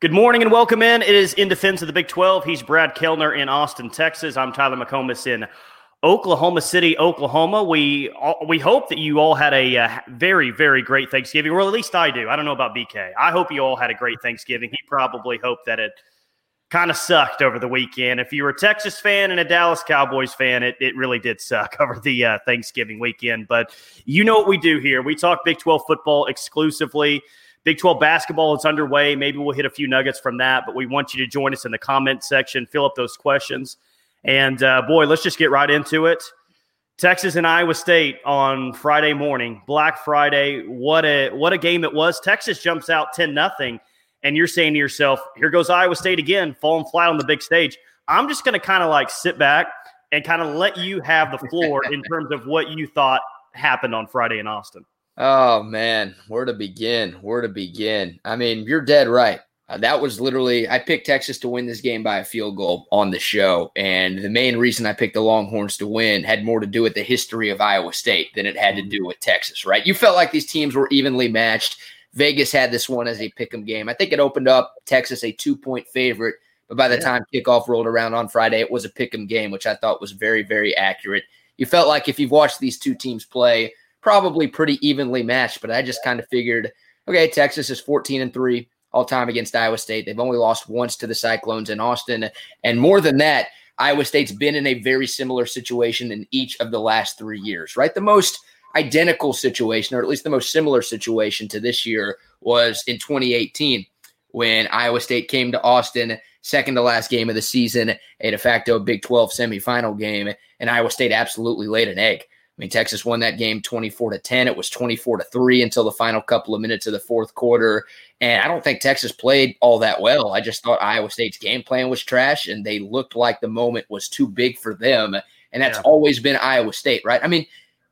Good morning and welcome in. It is in defense of the Big 12. He's Brad Kellner in Austin, Texas. I'm Tyler McComas in Oklahoma City, Oklahoma. We we hope that you all had a uh, very very great Thanksgiving. Well, at least I do. I don't know about BK. I hope you all had a great Thanksgiving. He probably hoped that it kind of sucked over the weekend. If you were a Texas fan and a Dallas Cowboys fan, it, it really did suck over the uh, Thanksgiving weekend. But you know what we do here. We talk Big 12 football exclusively. Big 12 basketball is underway. Maybe we'll hit a few nuggets from that, but we want you to join us in the comment section, fill up those questions. And uh, boy, let's just get right into it. Texas and Iowa State on Friday morning, Black Friday. What a what a game it was. Texas jumps out 10 nothing, and you're saying to yourself, here goes Iowa State again, falling flat on the big stage. I'm just going to kind of like sit back and kind of let you have the floor in terms of what you thought happened on Friday in Austin. Oh man, where to begin? Where to begin? I mean, you're dead right. Uh, that was literally I picked Texas to win this game by a field goal on the show, and the main reason I picked the Longhorns to win had more to do with the history of Iowa State than it had to do with Texas. Right? You felt like these teams were evenly matched. Vegas had this one as a pick'em game. I think it opened up Texas a two point favorite, but by the yeah. time kickoff rolled around on Friday, it was a pick'em game, which I thought was very very accurate. You felt like if you've watched these two teams play probably pretty evenly matched, but I just kind of figured, okay, Texas is 14 and 3 all time against Iowa State. They've only lost once to the Cyclones in Austin. And more than that, Iowa State's been in a very similar situation in each of the last three years, right? The most identical situation, or at least the most similar situation to this year, was in 2018 when Iowa State came to Austin, second to last game of the season, a de facto Big 12 semifinal game, and Iowa State absolutely laid an egg. I mean, Texas won that game 24 to 10. It was 24 to 3 until the final couple of minutes of the fourth quarter. And I don't think Texas played all that well. I just thought Iowa State's game plan was trash and they looked like the moment was too big for them. And that's yeah. always been Iowa State, right? I mean,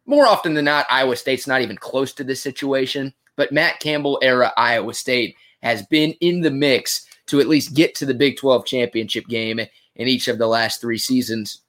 more often than not, Iowa State's not even close to this situation. But Matt Campbell era Iowa State has been in the mix to at least get to the Big 12 championship game in each of the last three seasons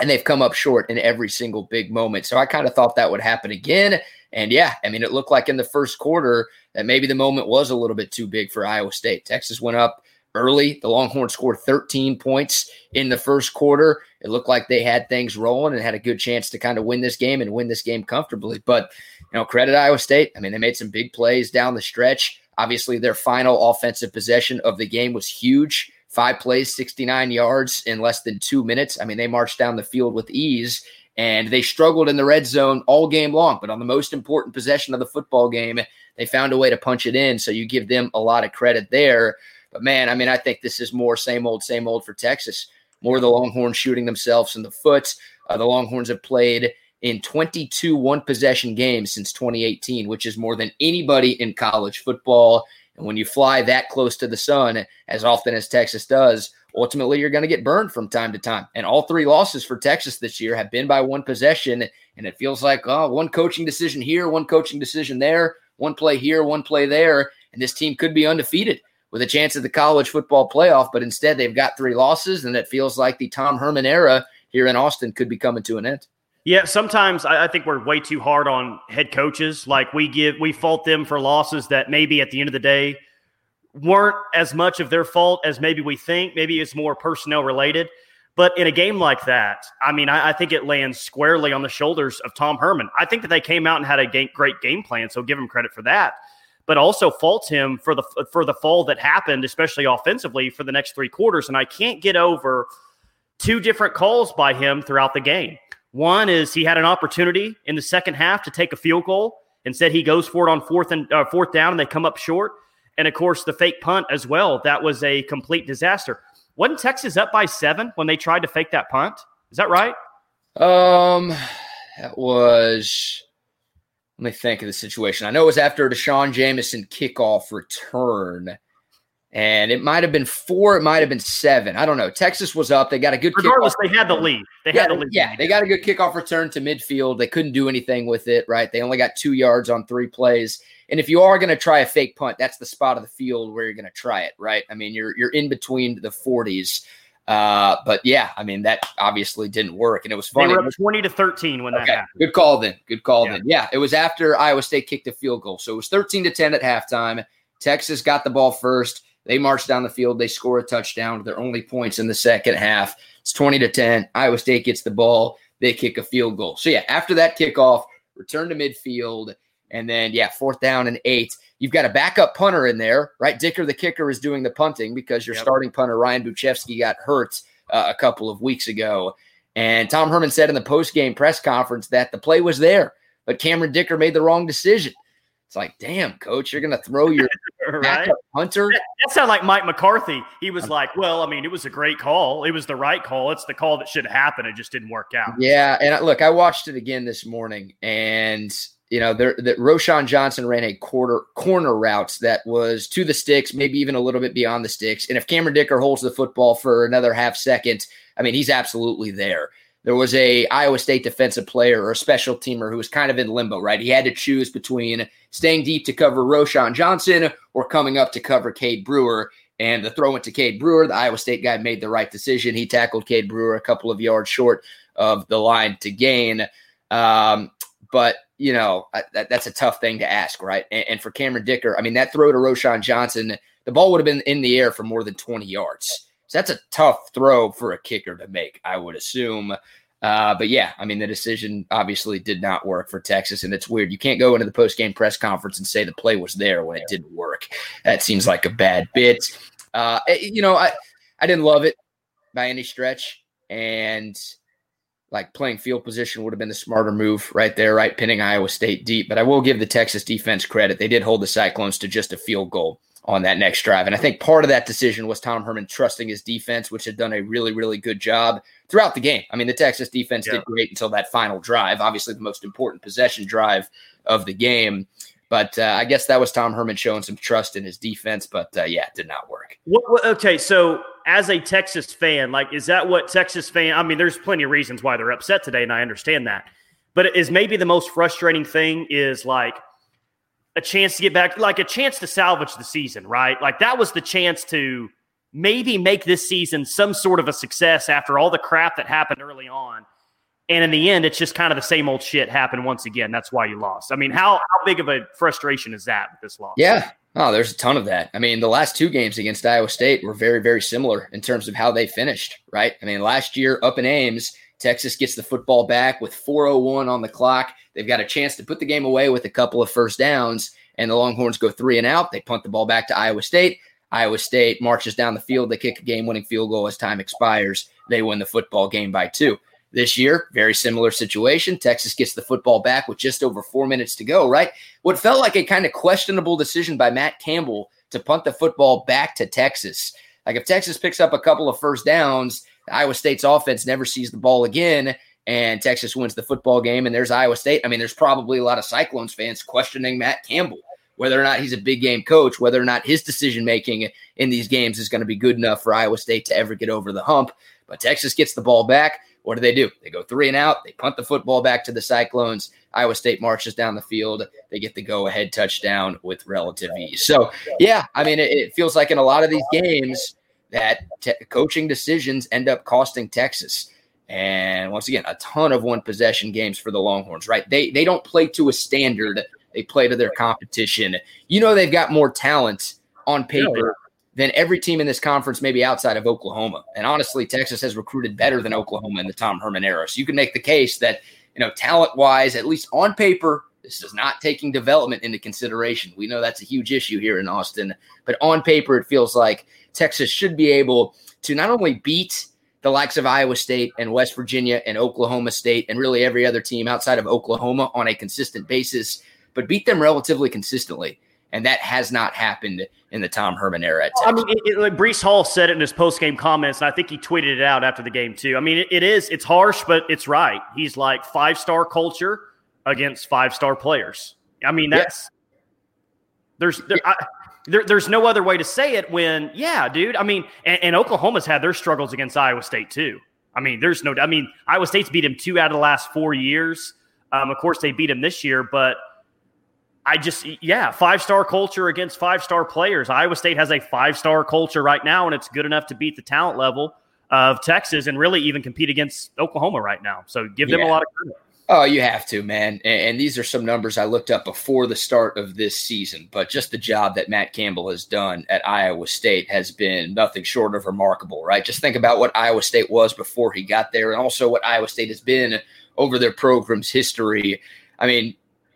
and they've come up short in every single big moment. So I kind of thought that would happen again. And yeah, I mean, it looked like in the first quarter that maybe the moment was a little bit too big for Iowa State. Texas went up early. The Longhorns scored 13 points in the first quarter. It looked like they had things rolling and had a good chance to kind of win this game and win this game comfortably. But, you know, credit Iowa State. I mean, they made some big plays down the stretch. Obviously, their final offensive possession of the game was huge five plays, 69 yards in less than two minutes. I mean, they marched down the field with ease and they struggled in the red zone all game long. But on the most important possession of the football game, they found a way to punch it in. So you give them a lot of credit there. But man, I mean, I think this is more same old, same old for Texas. More the Longhorns shooting themselves in the foot. Uh, the Longhorns have played in 22 one possession games since 2018, which is more than anybody in college football. And when you fly that close to the sun, as often as Texas does, ultimately you're going to get burned from time to time. And all three losses for Texas this year have been by one possession. And it feels like, oh, one coaching decision here, one coaching decision there, one play here, one play there. And this team could be undefeated with a chance at the college football playoff. But instead, they've got three losses. And it feels like the Tom Herman era here in Austin could be coming to an end. Yeah, sometimes I, I, think we're way too hard on head coaches. Like we give, we fault them for losses that maybe at the end of the day weren't as much of their fault as maybe we think. Maybe it's more personnel related. But in a game like that, I mean, I, I think it lands squarely on the shoulders of Tom Herman. I think that they came out and had a game, great game plan, so give him credit for that. But also fault him for the for the fall that happened, especially offensively, for the next three quarters. And I can't get over two different calls by him throughout the game. One is he had an opportunity in the second half to take a field goal. Instead, he goes for it on fourth and uh, fourth down, and they come up short. And of course, the fake punt as well. That was a complete disaster. Wasn't Texas up by seven when they tried to fake that punt? Is that right? Um, that was. Let me think of the situation. I know it was after a D'Shawn Jamison kickoff return and it might have been four, it might have been seven. I don't know. Texas was up. They got a good. Regardless, they had the lead. They yeah, had the lead. Yeah, they got a good kickoff return to midfield. They couldn't do anything with it. Right? They only got two yards on three plays. And if you are going to try a fake punt, that's the spot of the field where you're going to try it. Right? I mean, you're you're in between the 40s. Uh, but yeah, I mean that obviously didn't work, and it was funny. They were up twenty to thirteen when okay. that happened. Good call then. Good call yeah. then. Yeah, it was after Iowa State kicked a field goal, so it was thirteen to ten at halftime. Texas got the ball first They march down the field. They score a touchdown. Their only points in the second half. It's 20 to 10. Iowa State gets the ball. They kick a field goal. So, yeah, after that kickoff, return to midfield. And then, yeah, fourth down and eight. You've got a backup punter in there, right? Dicker, the kicker, is doing the punting because your yep. starting punter, Ryan Bujcevski, got hurt uh, a couple of weeks ago. And Tom Herman said in the post game press conference that the play was there, but Cameron Dicker made the wrong decision. It's like, damn, coach, you're going to throw your right? punter. That, that sounded like Mike McCarthy. He was like, well, I mean, it was a great call. It was the right call. It's the call that should have happened. It just didn't work out. Yeah. And I, look, I watched it again this morning, and you know, there that Roschon Johnson ran a quarter corner routes that was to the sticks, maybe even a little bit beyond the sticks. And if Cameron Dicker holds the football for another half second, I mean, he's absolutely there there was a Iowa State defensive player or a special teamer who was kind of in limbo, right? He had to choose between staying deep to cover Roschon Johnson or coming up to cover Cade Brewer. And the throw went to Cade Brewer. The Iowa State guy made the right decision. He tackled Cade Brewer a couple of yards short of the line to gain. Um, but you know that, that's a tough thing to ask, right? And, and, for Cameron Dicker, I mean that throw to Roschon Johnson, the ball would have been in the air for more than 20 yards. So that's a tough throw for a kicker to make, I would assume. Uh, but yeah, I mean, the decision obviously did not work for Texas, and it's weird. You can't go into the post game press conference and say the play was there when it didn't work. That seems like a bad bit. Uh, eh, you know, I I didn't love it by any stretch, and like playing field position would have been the smarter move right there, right? Pinning Iowa State deep. But I will give the Texas defense credit; they did hold the Cyclones to just a field goal on that next drive. And I think part of that decision was Tom Herman trusting his defense, which had done a really, really good job throughout the game. I mean, the Texas defense yeah. did great until that final drive, obviously the most important possession drive of the game. But uh, I guess that was Tom Herman showing some trust in his defense. But uh, yeah, it did not work. What, what, okay, so as a Texas fan, like, is that what Texas fan? I mean, there's plenty of reasons why they're upset today, and I understand that. But is maybe the most frustrating thing is like – a chance to get back, like a chance to salvage the season, right? Like that was the chance to maybe make this season some sort of a success after all the crap that happened early on. And in the end, it's just kind of the same old shit happened once again. That's why you lost. I mean, how how big of a frustration is that with this loss? Yeah. Oh, there's a ton of that. I mean, the last two games against Iowa State were very, very similar in terms of how they finished, right? I mean, last year up in Ames, Texas gets the football back with 401 on the clock. They've got a chance to put the game away with a couple of first downs, and the Longhorns go three and out. They punt the ball back to Iowa State. Iowa State marches down the field. They kick a game winning field goal as time expires. They win the football game by two. This year, very similar situation. Texas gets the football back with just over four minutes to go, right? What felt like a kind of questionable decision by Matt Campbell to punt the football back to Texas. Like if Texas picks up a couple of first downs, Iowa State's offense never sees the ball again and Texas wins the football game. And there's Iowa State. I mean, there's probably a lot of Cyclones fans questioning Matt Campbell, whether or not he's a big game coach, whether or not his decision making in these games is going to be good enough for Iowa State to ever get over the hump. But Texas gets the ball back. What do they do? They go three and out. They punt the football back to the Cyclones. Iowa State marches down the field. They get the go ahead touchdown with relative ease. So, yeah, I mean, it, it feels like in a lot of these games that te- coaching decisions end up costing Texas. And once again, a ton of one possession games for the Longhorns, right? They they don't play to a standard. They play to their competition. You know they've got more talent on paper than every team in this conference, maybe outside of Oklahoma. And honestly, Texas has recruited better than Oklahoma in the Tom Herman era. So you can make the case that, you know, talent wise, at least on paper, this is not taking development into consideration. We know that's a huge issue here in Austin, but on paper, it feels like Texas should be able to not only beat the likes of Iowa State and West Virginia and Oklahoma State and really every other team outside of Oklahoma on a consistent basis, but beat them relatively consistently. And that has not happened in the Tom Herman era. I mean, it, it, like Breece Hall said it in his post game comments, and I think he tweeted it out after the game too. I mean, it, it is it's harsh, but it's right. He's like five star culture against five star players. I mean, that's yeah. there's there, I, there, there's no other way to say it when, yeah, dude. I mean, and, and, Oklahoma's had their struggles against Iowa State too. I mean, there's no, I mean, Iowa State's beat him two out of the last four years. Um, of course, they beat him this year, but I just, yeah, five star culture against five star players. Iowa State has a five star culture right now, and it's good enough to beat the talent level of Texas and really even compete against Oklahoma right now. So give them yeah. a lot of credit. Oh, you have to, man. And, and, these are some numbers I looked up before the start of this season. But just the job that Matt Campbell has done at Iowa State has been nothing short of remarkable, right? Just think about what Iowa State was before he got there and also what Iowa State has been over their program's history. I mean,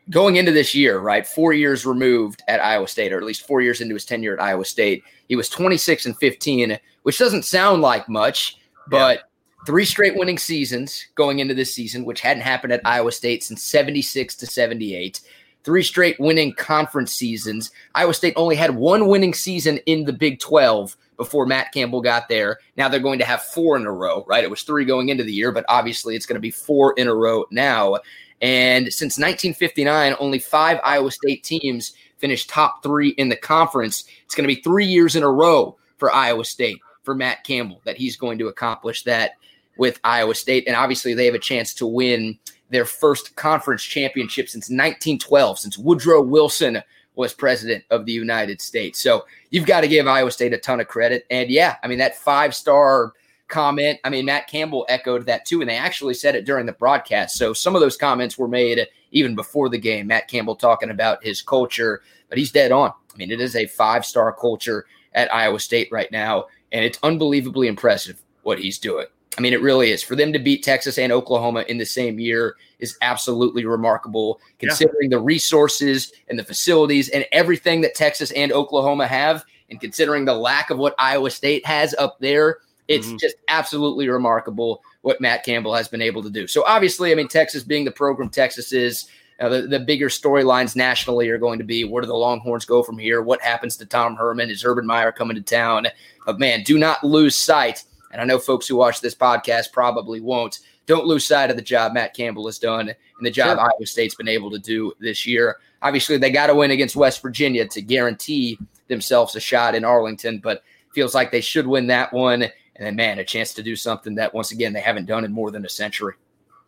going into this year, right, four years removed at Iowa State, or at least four years into his tenure at Iowa State, he was 26 and 15, which doesn't sound like much, but three straight winning seasons going into this season, which hadn't happened at Iowa State since 76 to 78. Three straight winning conference seasons. Iowa State only had one winning season in the Big 12 before Matt Campbell got there. Now they're going to have four in a row, right? It was three going into the year, but obviously it's going to be four in a row now. And since 1959, only five Iowa State teams finished top three in the conference. It's going to be three years in a row for Iowa State, for Matt Campbell, that he's going to accomplish that with Iowa State. And obviously, they have a chance to win their first conference championship since 1912, since Woodrow Wilson was president of the United States. So you've got to give Iowa State a ton of credit. And yeah, I mean, that five star comment, I mean, Matt Campbell echoed that too. And they actually said it during the broadcast. So some of those comments were made even before the game. Matt Campbell talking about his culture, but he's dead on. I mean, it is a five star culture at Iowa State right now. And it's unbelievably impressive what he's doing. I mean, it really is. For them to beat Texas and Oklahoma in the same year is absolutely remarkable, considering yeah. the resources and the facilities and everything that Texas and Oklahoma have, and considering the lack of what Iowa State has up there. It's mm-hmm. just absolutely remarkable what Matt Campbell has been able to do. So, obviously, I mean, Texas being the program Texas is, uh, the, the bigger storylines nationally are going to be where do the Longhorns go from here? What happens to Tom Herman? Is Urban Meyer coming to town? But man, do not lose sight and I know folks who watch this podcast probably won't. Don't lose sight of the job Matt Campbell has done and the job sure. Iowa State's been able to do this year. Obviously, they got to win against West Virginia to guarantee themselves a shot in Arlington, but feels like they should win that one. And then, man, a chance to do something that, once again, they haven't done in more than a century.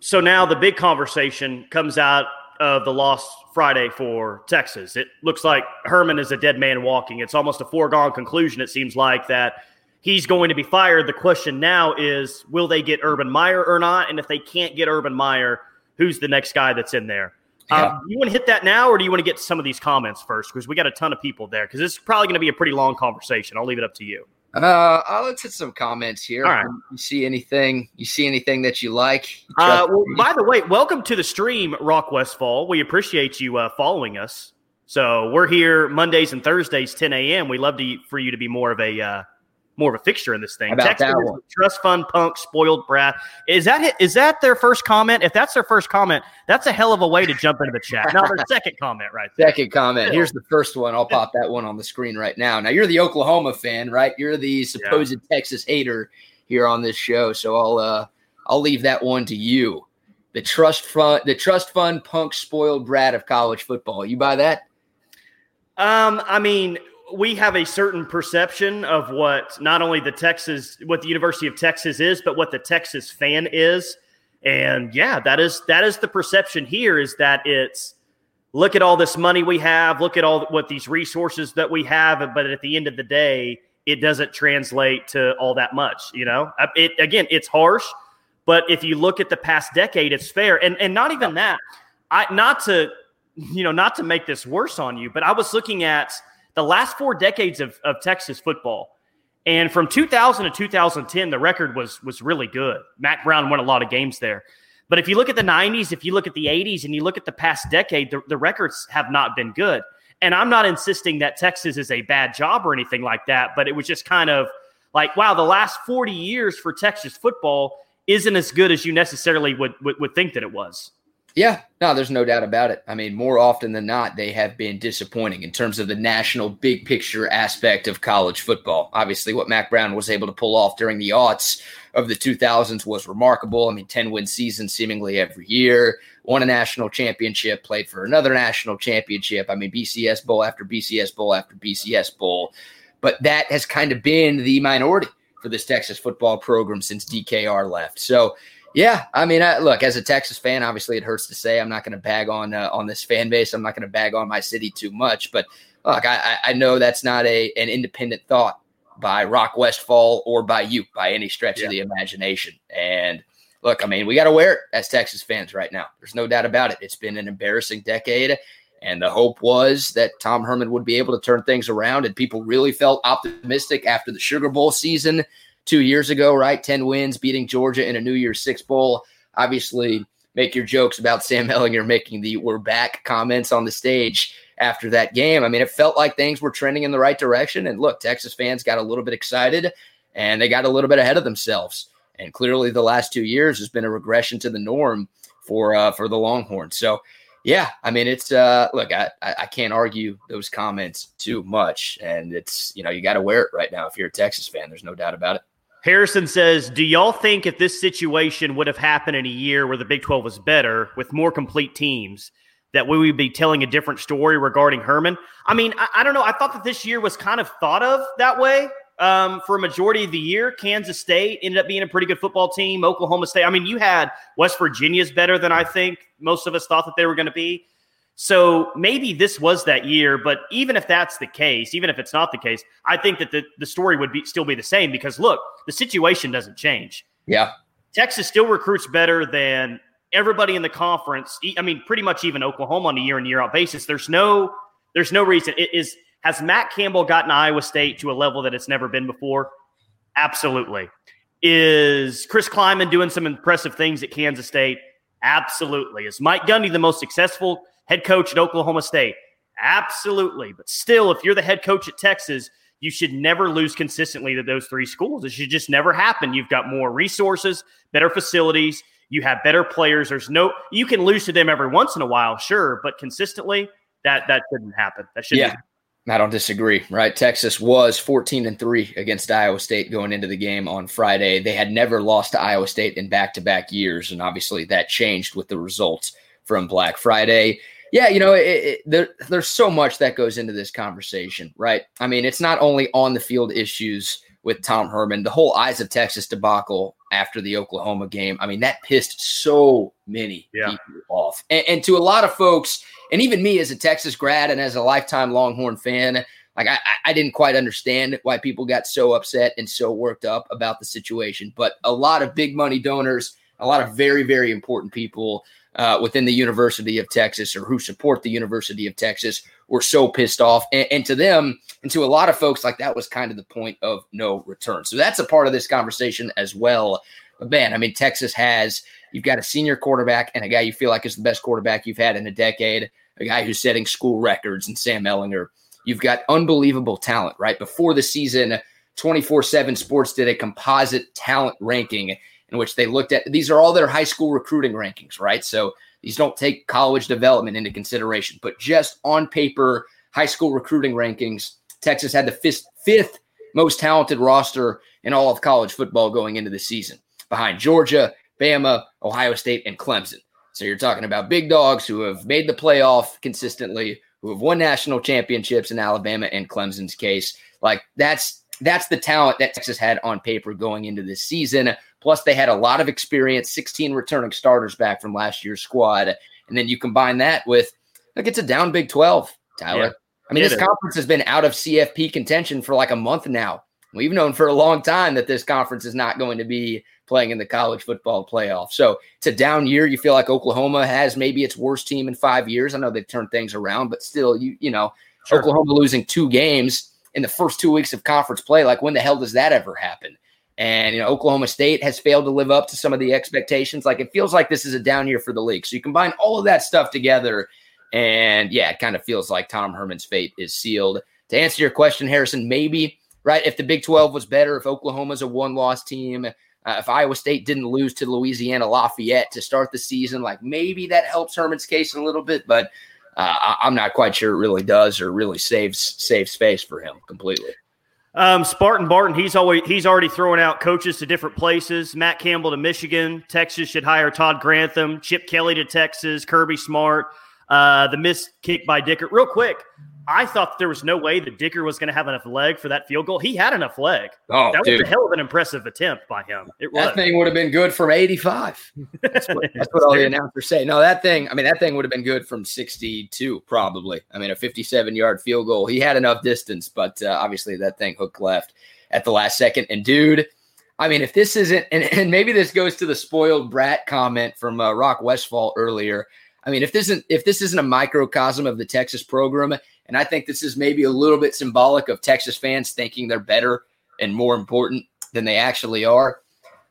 So now the big conversation comes out of the loss Friday for Texas. It looks like Herman is a dead man walking. It's almost a foregone conclusion, it seems like, that he's going to be fired. The question now is will they get Urban Meyer or not? And if they can't get Urban Meyer, who's the next guy that's in there? Yeah. Um, you want to hit that now, or do you want to get some of these comments first? Because we got a ton of people there. Because this is probably going to be a pretty long conversation. I'll leave it up to you. Uh, I'll let's hit some comments here. All right. You see anything? You see anything that you like? You uh, well, by the way, welcome to the stream, Rock Westfall. We appreciate you uh, following us. So we're here Mondays and Thursdays, 10 a.m. We love to for you to be more of a uh, more of a fixture in this thing. About Texas that one. Trust fund punk spoiled brat. Is that is that their first comment? If that's their first comment, that's a hell of a way to jump into the chat. Now their second comment right there. Second comment. Here's the first one. I'll pop that one on the screen right now. Now you're the Oklahoma fan, right? You're the supposed yeah. Texas hater here on this show. So I'll uh I'll leave that one to you. The trust fund the trust fund punk spoiled brat of college football. You buy that? Um, I mean, we have a certain perception of what not only the Texas, what the University of Texas is, but what the Texas fan is. And yeah, that is that is the perception here is that it's look at all this money we have, look at all what these resources that we have, but at the end of the day, it doesn't translate to all that much. You know, uh, it again, it's harsh, but if you look at the past decade, it's fair. And and not even that, I not to you know not to make this worse on you, but I was looking at the last four decades of, of Texas football. And from 2000 to 2010, the record was was really good. Mack Brown won a lot of games there. But if you look at the 90s, if you look at the 80s, and you look at the past decade, the, the records have not been good. And I'm not insisting that Texas is a bad job or anything like that, but it was just kind of like, wow, the last 40 years for Texas football isn't as good as you necessarily would, would, would think that it was. Yeah, no, there's no doubt about it. I mean, more often than not, they have been disappointing in terms of the national big picture aspect of college football. Obviously, what Mack Brown was able to pull off during the aughts of the 2000s was remarkable. I mean, 10 win season seemingly every year, won a national championship, played for another national championship. I mean, BCS Bowl after BCS Bowl after BCS Bowl. But that has kind of been the minority for this Texas football program since DKR left. So, yeah, I mean, I, look, as a Texas fan, obviously it hurts to say I'm not going to bag on uh, on this fan base. I'm not going to bag on my city too much, but look, I, I know that's not a an independent thought by Rock Westfall or by you by any stretch yeah. of the imagination. And look, I mean, we got to wear it as Texas fans right now. There's no doubt about it. It's been an embarrassing decade. And the hope was that Tom Herman would be able to turn things around. And people really felt optimistic after the Sugar Bowl season two years ago, right? 10 wins, beating Georgia in a New Year's Six Bowl. Obviously, make your jokes about Sam Ehlinger making the we're back comments on the stage after that game. I mean, it felt like things were trending in the right direction. And look, Texas fans got a little bit excited and they got a little bit ahead of themselves. And clearly, the last two years has been a regression to the norm for uh, for the Longhorns. So, yeah, I mean, it's uh, look, I I can't argue those comments too much, and it's you know you got to wear it right now if you're a Texas fan. There's no doubt about it. Harrison says, Do y'all think if this situation would have happened in a year where the Big 12 was better with more complete teams, that we would be telling a different story regarding Herman? I mean, I, I don't know. I thought that this year was kind of thought of that way um, for a majority of the year. Kansas State ended up being a pretty good football team. Oklahoma State. I mean, you had West Virginia's better than I think most of us thought that they were going to be. So maybe this was that year, but even if that's the case, even if it's not the case, I think that the, the story would be still be the same because look, the situation doesn't change. Yeah. Texas still recruits better than everybody in the conference. I mean, pretty much even Oklahoma on a year in year out basis. There's no there's no reason. It is has Matt Campbell gotten Iowa State to a level that it's never been before? Absolutely. Is Chris Klieman doing some impressive things at Kansas State? Absolutely. Is Mike Gundy the most successful head coach at Oklahoma State? Absolutely. But still, if you're the head coach at Texas, you should never lose consistently to those three schools. It should just never happen. You've got more resources, better facilities, you have better players. There's no you can lose to them every once in a while, sure, but consistently that that shouldn't happen. That should yeah. I don't disagree, right? Texas was 14 and 3 against Iowa State going into the game on Friday. They had never lost to Iowa State in back to back years. And obviously that changed with the results from Black Friday yeah, you know, it, it, there, there's so much that goes into this conversation, right? I mean, it's not only on the field issues with Tom Herman, the whole Eyes of Texas debacle after the Oklahoma game. I mean, that pissed so many yeah. people off. And, and, to a lot of folks, and even me as a Texas grad and as a lifetime Longhorn fan, like I, I didn't quite understand why people got so upset and so worked up about the situation. But a lot of big money donors, a lot of very, very important people uh, within the University of Texas or who support the University of Texas were so pissed off. And, and, to them, and to a lot of folks, like that was kind of the point of no return. So that's a part of this conversation as well. But man, I mean, Texas has, you've got a senior quarterback and a guy you feel like is the best quarterback you've had in a decade, a guy who's setting school records and Sam Ehlinger. You've got unbelievable talent, right? Before the season, 24 7 Sports did a composite talent ranking in which they looked at these are all their high school recruiting rankings, right? So these don't take college development into consideration, but just on paper, high school recruiting rankings, Texas had the fifth, fifth most talented roster in all of college football going into the season, behind Georgia, Bama, Ohio State, and Clemson. So you're talking about big dogs who have made the playoff consistently, who have won national championships in Alabama and Clemson's case. Like that's that's the talent that Texas had on paper going into this season. Plus, they had a lot of experience, 16 returning starters back from last year's squad. And then you combine that with, like, it's a down Big 12, Tyler. Yeah, I mean, this is. conference has been out of CFP contention for like a month now. We've known for a long time that this conference is not going to be playing in the college football playoff. So it's a down year. You feel like Oklahoma has maybe its worst team in five years. I know they've turned things around, but still, you you know, sure. Oklahoma losing two games in the first two weeks of conference play. Like, when the hell does that ever happen? And you know, Oklahoma State has failed to live up to some of the expectations. Like it feels like this is a down year for the league. So you combine all of that stuff together, and yeah, it kind of feels like Tom Herman's fate is sealed. To answer your question, Harrison, maybe right if the Big Twelve was better, if Oklahoma's a one-loss team, uh, if Iowa State didn't lose to Louisiana Lafayette to start the season, like maybe that helps Herman's case a little bit, but uh, I'm not quite sure it really does or really saves saves space for him completely. Um, Spartan Barton, he's always he's already throwing out coaches to different places. Matt Campbell to Michigan. Texas should hire Todd Grantham. Chip Kelly to Texas. Kirby Smart. Uh, the missed kick by Dicker. Real quick, I thought there was no way that Dicker was going to have enough leg for that field goal. He had enough leg. Oh, that dude. was a hell of an impressive attempt by him. It was. That thing would have been good from 85. That's what, that's what all the announcers say. No, that thing, I mean, that thing would have been good from 62, probably. I mean, a 57 yard field goal. He had enough distance, but uh, obviously that thing hooked left at the last second. And dude, I mean, if this isn't, and, and maybe this goes to the spoiled brat comment from uh, Rock Westfall earlier. I mean, if this isn't if this isn't a microcosm of the Texas program, and I think this is maybe a little bit symbolic of Texas fans thinking they're better and more important than they actually are.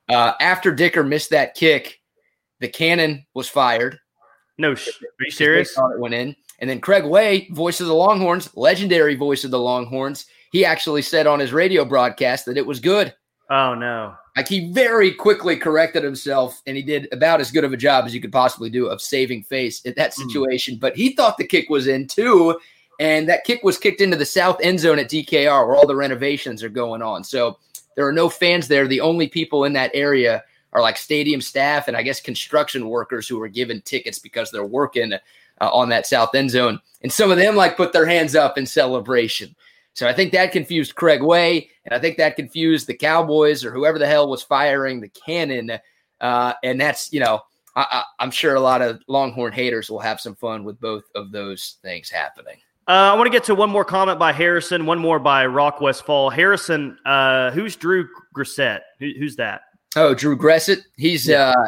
Uh, after Dicker missed that kick, the cannon was fired. No, sh- are you serious? It went in, and then Craig Way, voice of the Longhorns, legendary voice of the Longhorns, he actually said on his radio broadcast that it was good. Oh no! Like he very quickly corrected himself, and he did about as good of a job as you could possibly do of saving face in that hmm. situation. Mm. But he thought the kick was in too, and that kick was kicked into the south end zone at DKR, where all the renovations are going on. So there are no fans there. The only people in that area are like stadium staff and I guess construction workers who are given tickets because they're working uh, on that south end zone. And some of them like put their hands up in celebration. So I think that confused Craig Way, and I think that confused the Cowboys or whoever the hell was firing the cannon. Uh, and that's you know I, am sure a lot of Longhorn haters will have some fun with both of those things happening. Uh, I want to get to one more comment by Harrison, one more by Rock Westfall. Harrison, uh, who's Drew Grissett? Who, who's that? Oh, Drew Gressett. He's yeah. uh,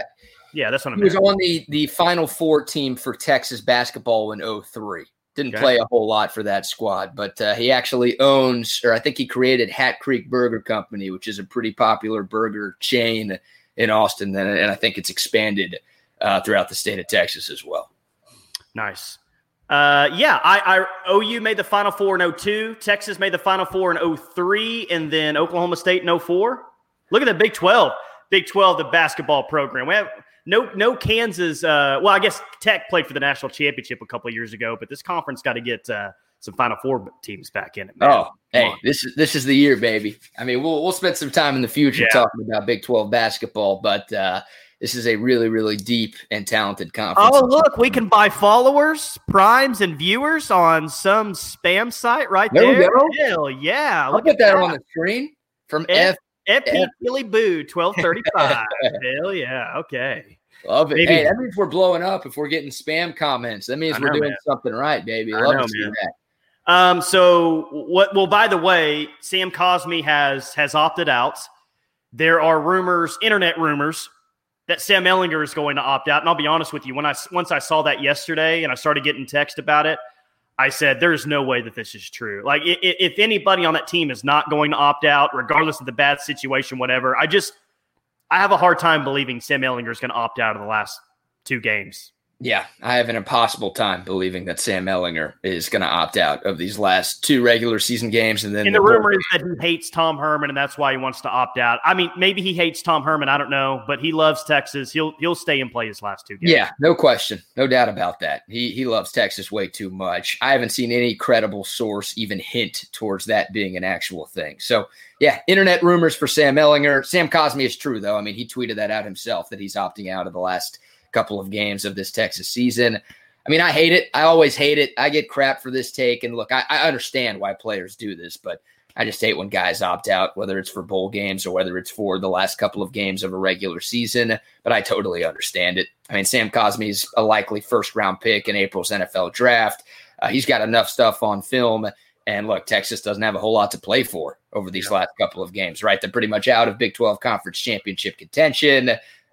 yeah, that's what I'm. He was on the the Final Four team for Texas basketball in 03. Didn't okay. play a whole lot for that squad, but uh, he actually owns, or I think he created Hat Creek Burger Company, which is a pretty popular burger chain in Austin, and, and I think it's expanded uh, throughout the state of Texas as well. Nice. Uh, yeah, I, I OU made the Final Four in 02. Texas made the Final Four in 03, and then Oklahoma State in 04. Look at the Big 12. Big 12, the basketball program. We have no no Kansas. Uh, well, I guess Tech played for the national championship a couple of years ago, but this conference got to get uh, some Final Four teams back in it. Man. Oh, Come hey, on. this is this is the year, baby. I mean, we'll we'll spend some time in the future yeah. talking about Big Twelve basketball, but uh, this is a really really deep and talented conference. Oh, look, we can buy followers, primes, and viewers on some spam site right there. there. Hell yeah! I'll put that, that, on the screen from F FP Billy Boo, 1235. Hell yeah. Okay. Love it. Maybe. Hey, that means we're blowing up if we're getting spam comments. That means we're doing man. something right, baby. Love know, to see man. that. Um, so what well, by the way, Sam Cosmi has has opted out. There are rumors, internet rumors, that Sam Ehlinger is going to opt out. And I'll be honest with you, when I once I saw that yesterday and I started getting text about it, I said, there's no way that this is true. Like, if anybody on that team is not going to opt out, regardless of the bad situation, whatever, I just, I have a hard time believing Sam Ehlinger is going to opt out of the last two games. Yeah, I have an impossible time believing that Sam Ehlinger is going to opt out of these last two regular season games. And then and the, the rumor is that he hates Tom Herman, and that's why he wants to opt out. I mean, maybe he hates Tom Herman. I don't know, but he loves Texas. He'll he'll stay and play his last two games. Yeah, no question, no doubt about that. He he loves Texas way too much. I haven't seen any credible source even hint towards that being an actual thing. So yeah, internet rumors for Sam Ehlinger. Sam Cosmi is true though. I mean, he tweeted that out himself that he's opting out of the last couple of games of this Texas season. I mean, I hate it. I always hate it. I get crap for this take. And look, I, I, understand why players do this, but I just hate when guys opt out, whether it's for bowl games or whether it's for the last couple of games of a regular season. But I totally understand it. I mean, Sam Cosmi's a likely first round pick in April's NFL draft. Uh, he's got enough stuff on film. And look, Texas doesn't have a whole lot to play for over these yeah. last couple of games, right? They're pretty much out of Big 12 conference championship contention.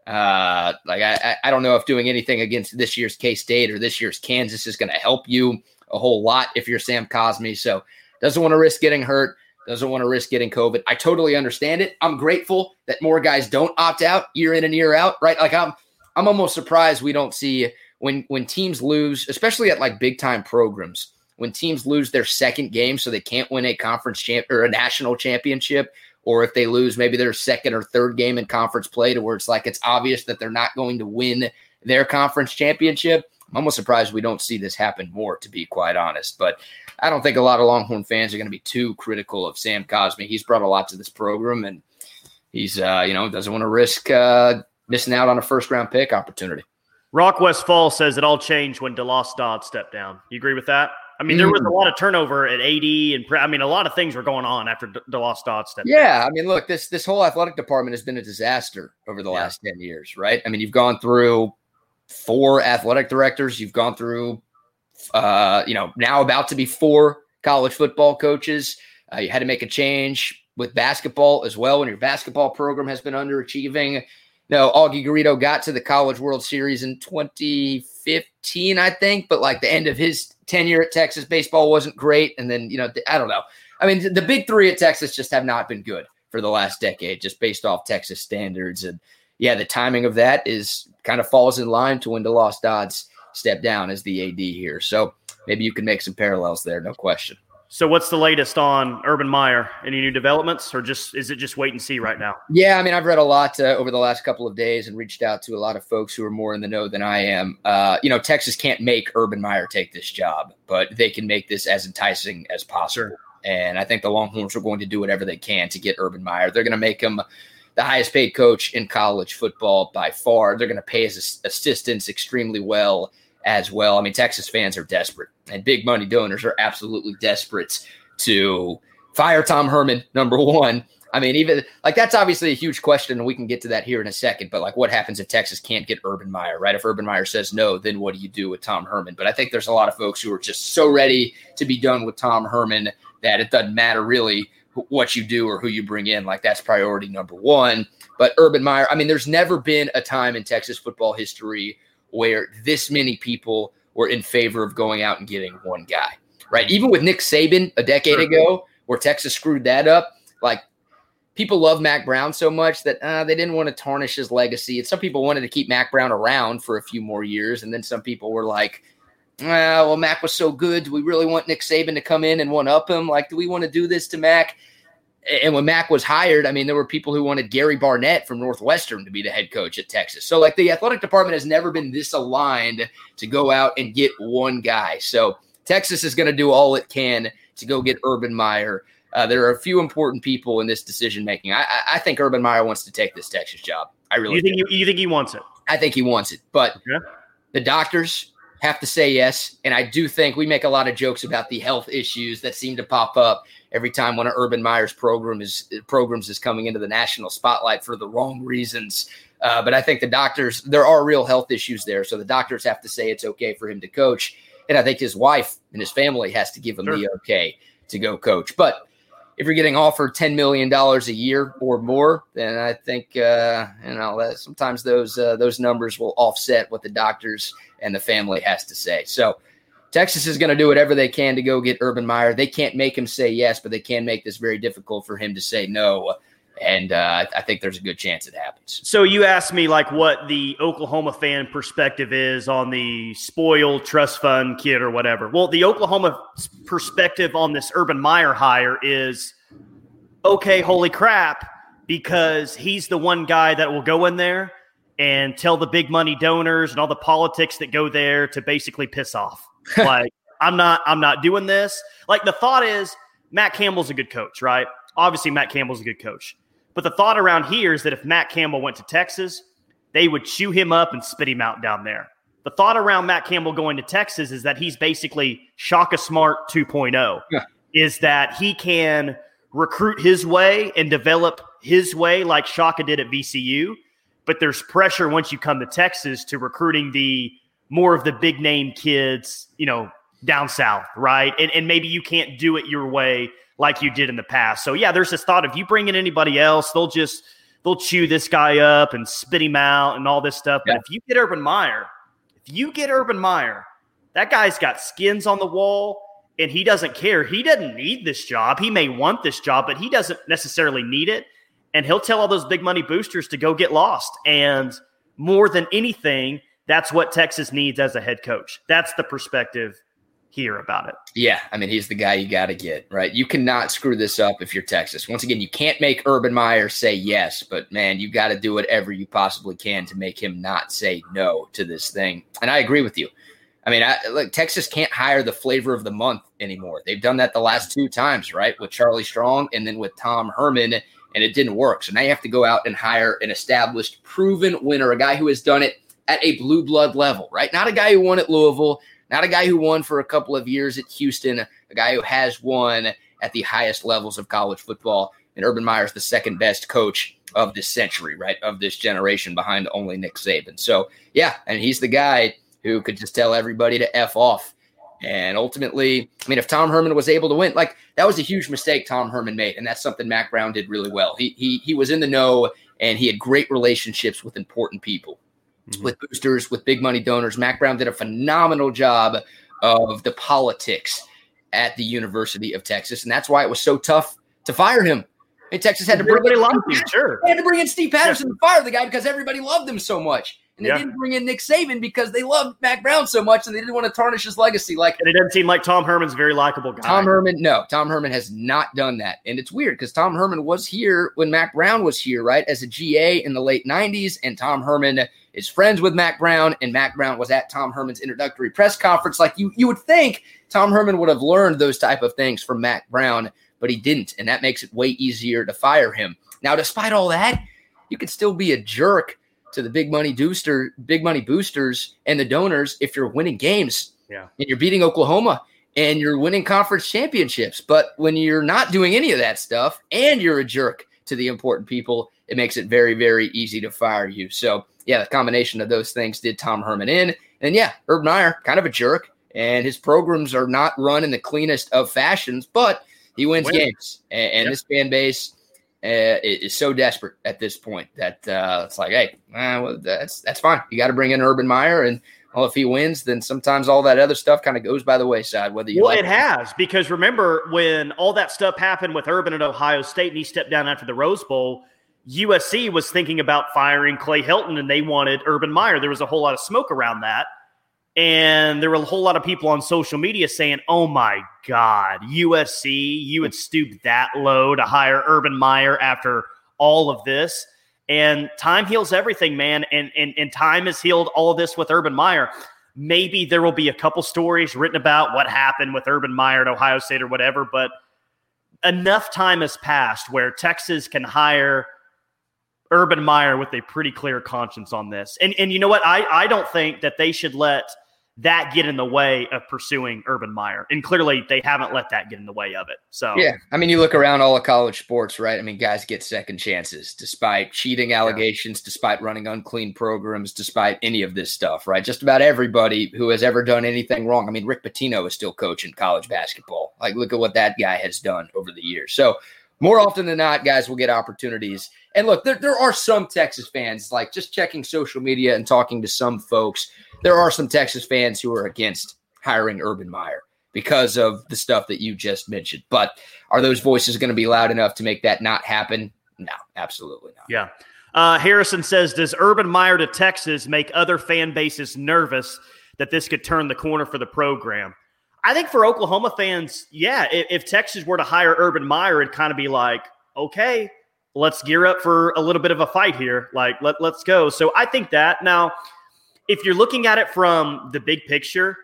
Uh, like I, I don't know if doing anything against this year's K State or this year's Kansas is going to help you a whole lot if you're Sam Cosmi. So doesn't want to risk getting hurt, doesn't want to risk getting COVID. I totally understand it. I'm grateful that more guys don't opt out year in and year out, right? Like I'm I'm almost surprised we don't see when when teams lose, especially at like big time programs, when teams lose their second game so they can't win a conference champ or a national championship or if they lose maybe their second or third game in conference play to where it's like it's obvious that they're not going to win their conference championship. I'm almost surprised we don't see this happen more, to be quite honest. But I don't think a lot of Longhorn fans are going to be too critical of Sam Cosmi. He's brought a lot to this program, and he's uh, you know doesn't want to risk uh, missing out on a first round pick opportunity. Rock Westfall says it all changed when DeLoss Dodd stepped down. You agree with that? I mean, there was a mm. lot of turnover at AD, and I mean, a lot of things were going on after DeLoss Dodd stepped. Yeah, I mean, look this this whole athletic department has been a disaster over the yeah. last ten years, right? I mean, you've gone through four athletic directors, you've gone through, uh, you know, now about to be four college football coaches. Uh, you had to make a change with basketball as well when your basketball program has been underachieving. No, Augie Garrido got to the College World Series in 2015, I think, but like the end of his tenure at Texas, baseball wasn't great. And then, you know, I don't know. I mean, the big three at Texas just have not been good for the last decade, just based off Texas standards. And yeah, the timing of that is kind of falls in line to when DeLoss Dodds step down as the AD here. So maybe you can make some parallels there, no question. So, what's the latest on Urban Meyer? Any new developments, or just is it just wait and see right now? Yeah, I mean, I've read a lot uh, over the last couple of days and reached out to a lot of folks who are more in the know than I am. Uh, you know, Texas can't make Urban Meyer take this job, but they can make this as enticing as possible. Sure. And I think the Longhorns are going to do whatever they can to get Urban Meyer. They're going to make him the highest paid coach in college football by far. They're going to pay his assistants extremely well as well. I mean, Texas fans are desperate, and big money donors are absolutely desperate to fire Tom Herman, number one. I mean, even like that's obviously a huge question, and we can get to that here in a second. But like, what happens if Texas can't get Urban Meyer, right? If Urban Meyer says no, then what do you do with Tom Herman? But I think there's a lot of folks who are just so ready to be done with Tom Herman that it doesn't matter really what you do or who you bring in. Like, that's priority number one. But Urban Meyer, I mean, there's never been a time in Texas football history where this many people were in favor of going out and getting one guy, right? Even with Nick Saban a decade ago, where Texas screwed that up, like people love Mack Brown so much that uh, they didn't want to tarnish his legacy. And some people wanted to keep Mack Brown around for a few more years. And then some people were like, well, Mack was so good. Do we really want Nick Saban to come in and one up him? Like, do we want to do this to Mack? And when Mack was hired, I mean, there were people who wanted Gary Barnett from Northwestern to be the head coach at Texas. So, like, the athletic department has never been this aligned to go out and get one guy. So, Texas is going to do all it can to go get Urban Meyer. Uh, there are a few important people in this decision making. I, I, think Urban Meyer wants to take this Texas job. I really you think do. you, think he wants it. I think he wants it, but the doctors have to say yes. And I do think we make a lot of jokes about the health issues that seem to pop up every time one of Urban Meyer's program is programs is coming into the national spotlight for the wrong reasons. Uh, but I think the doctors, there are real health issues there. So the doctors have to say it's okay for him to coach. And I think his wife and his family has to give him sure. the okay to go coach. But if you're getting offered $10 million a year or more, then I think, uh, you know, that sometimes those, uh, those numbers will offset what the doctors and the family has to say. So Texas is going to do whatever they can to go get Urban Meyer. They can't make him say yes, but they can make this very difficult for him to say no. And uh, I think there's a good chance it happens. So you asked me like what the Oklahoma fan perspective is on the spoiled trust fund kid or whatever. Well, the Oklahoma perspective on this Urban Meyer hire is okay, holy crap, because he's the one guy that will go in there and tell the big money donors and all the politics that go there to basically piss off. like I'm not I'm not doing this. Like the thought is Matt Campbell's a good coach, right? Obviously Matt Campbell's a good coach. But the thought around here is that if Matt Campbell went to Texas, they would chew him up and spit him out down there. The thought around Matt Campbell going to Texas is that he's basically Shaka Smart 2.0. Yeah. Is that he can recruit his way and develop his way like Shaka did at VCU but there's pressure once you come to Texas to recruiting the more of the big name kids, you know, down south, right? And, and maybe you can't do it your way like you did in the past. So yeah, there's this thought if you bring in anybody else, they'll just they'll chew this guy up and spit him out and all this stuff. But if you get Urban Meyer, if you get Urban Meyer, that guy's got skins on the wall and he doesn't care. He doesn't need this job. He may want this job, but he doesn't necessarily need it and he'll tell all those big money boosters to go get lost. And more than anything, that's what Texas needs as a head coach. That's the perspective here about it. Yeah, I mean, he's the guy you got to get, right? You cannot screw this up if you're Texas. Once again, you can't make Urban Meyer say yes, but man, you got to do whatever you possibly can to make him not say no to this thing. And I agree with you. I mean, I, Texas can't hire the flavor of the month anymore. They've done that the last two times, right? With Charlie Strong and then with Tom Herman and it didn't work. So now you have to go out and hire an established, proven winner, a guy who has done it at a blue blood level, right? Not a guy who won at Louisville, not a guy who won for a couple of years at Houston, a guy who has won at the highest levels of college football. And Urban Meyer's the second best coach of this century, right? Of this generation behind only Nick Saban. So, yeah, and he's the guy who could just tell everybody to F off And ultimately, I mean, if Tom Herman was able to win, like that was a huge mistake Tom Herman made, and that's something Mack Brown did really well. He he he was in the know, and he had great relationships with important people, mm-hmm. with boosters, with big money donors. Mack Brown did a phenomenal job of the politics at the University of Texas, and that's why it was so tough to fire him. And Texas had to bring everybody loved him, sure. They had to bring in Steve Patterson yeah. to fire the guy because everybody loved him so much. And they yeah. didn't bring in Nick Saban because they loved Mack Brown so much and they didn't want to tarnish his legacy. Like and it doesn't seem like Tom Herman's a very likable guy. Tom Herman, no, Tom Herman has not done that. And it's weird because Tom Herman was here when Mack Brown was here, right? As a GA in the late 90s. And Tom Herman is friends with Mack Brown, and Mack Brown was at Tom Herman's introductory press conference. Like you you would think Tom Herman would have learned those type of things from Mack Brown, but he didn't. And that makes it way easier to fire him. Now, despite all that, you could still be a jerk to the big money booster, big money boosters and the donors if you're winning games. Yeah. And you're beating Oklahoma and you're winning conference championships. But when you're not doing any of that stuff and you're a jerk to the important people, it makes it very, very easy to fire you. So yeah, the combination of those things did Tom Herman in. And yeah, Urban Meyer, kind of a jerk. And his programs are not run in the cleanest of fashions, but he wins Win. games. And, and yep. this fan base uh, is so desperate at this point that uh, it's like, hey, uh, well, that's that's fine. You got to bring in Urban Meyer, and well, if he wins, then sometimes all that other stuff kind of goes by the wayside. Whether you well, like it, it has because remember when all that stuff happened with Urban at Ohio State, and he stepped down after the Rose Bowl. USC was thinking about firing Clay Helton, and they wanted Urban Meyer. There was a whole lot of smoke around that. And there were a whole lot of people on social media saying, oh my God, USC, you would stoop that low to hire Urban Meyer after all of this. And time heals everything, man. And, and, and time has healed all of this with Urban Meyer. Maybe there will be a couple stories written about what happened with Urban Meyer at Ohio State or whatever, but enough time has passed where Texas can hire Urban Meyer with a pretty clear conscience on this. And and you know what? I, I don't think that they should let – that get in the way of pursuing Urban Meyer. And clearly they haven't let that get in the way of it. So Yeah. I mean, you look around all of college sports, right? I mean, guys get second chances despite cheating allegations, yeah. despite running unclean programs, despite any of this stuff, right? Just about everybody who has ever done anything wrong. I mean, Rick Pitino is still coaching college basketball. Like, look at what that guy has done over the years. So more often than not, guys will get opportunities. And look, there, there are some Texas fans, like just checking social media and talking to some folks there are some Texas fans who are against hiring Urban Meyer because of the stuff that you just mentioned. But are those voices going to be loud enough to make that not happen? No, absolutely not. Yeah. Uh, Harrison says, Does Urban Meyer to Texas make other fan bases nervous that this could turn the corner for the program? I think for Oklahoma fans, yeah, if, if Texas were to hire Urban Meyer, it'd kind of be like, okay, let's gear up for a little bit of a fight here. Like, let, let's go. So I think that. Now, if you're looking at it from the big picture,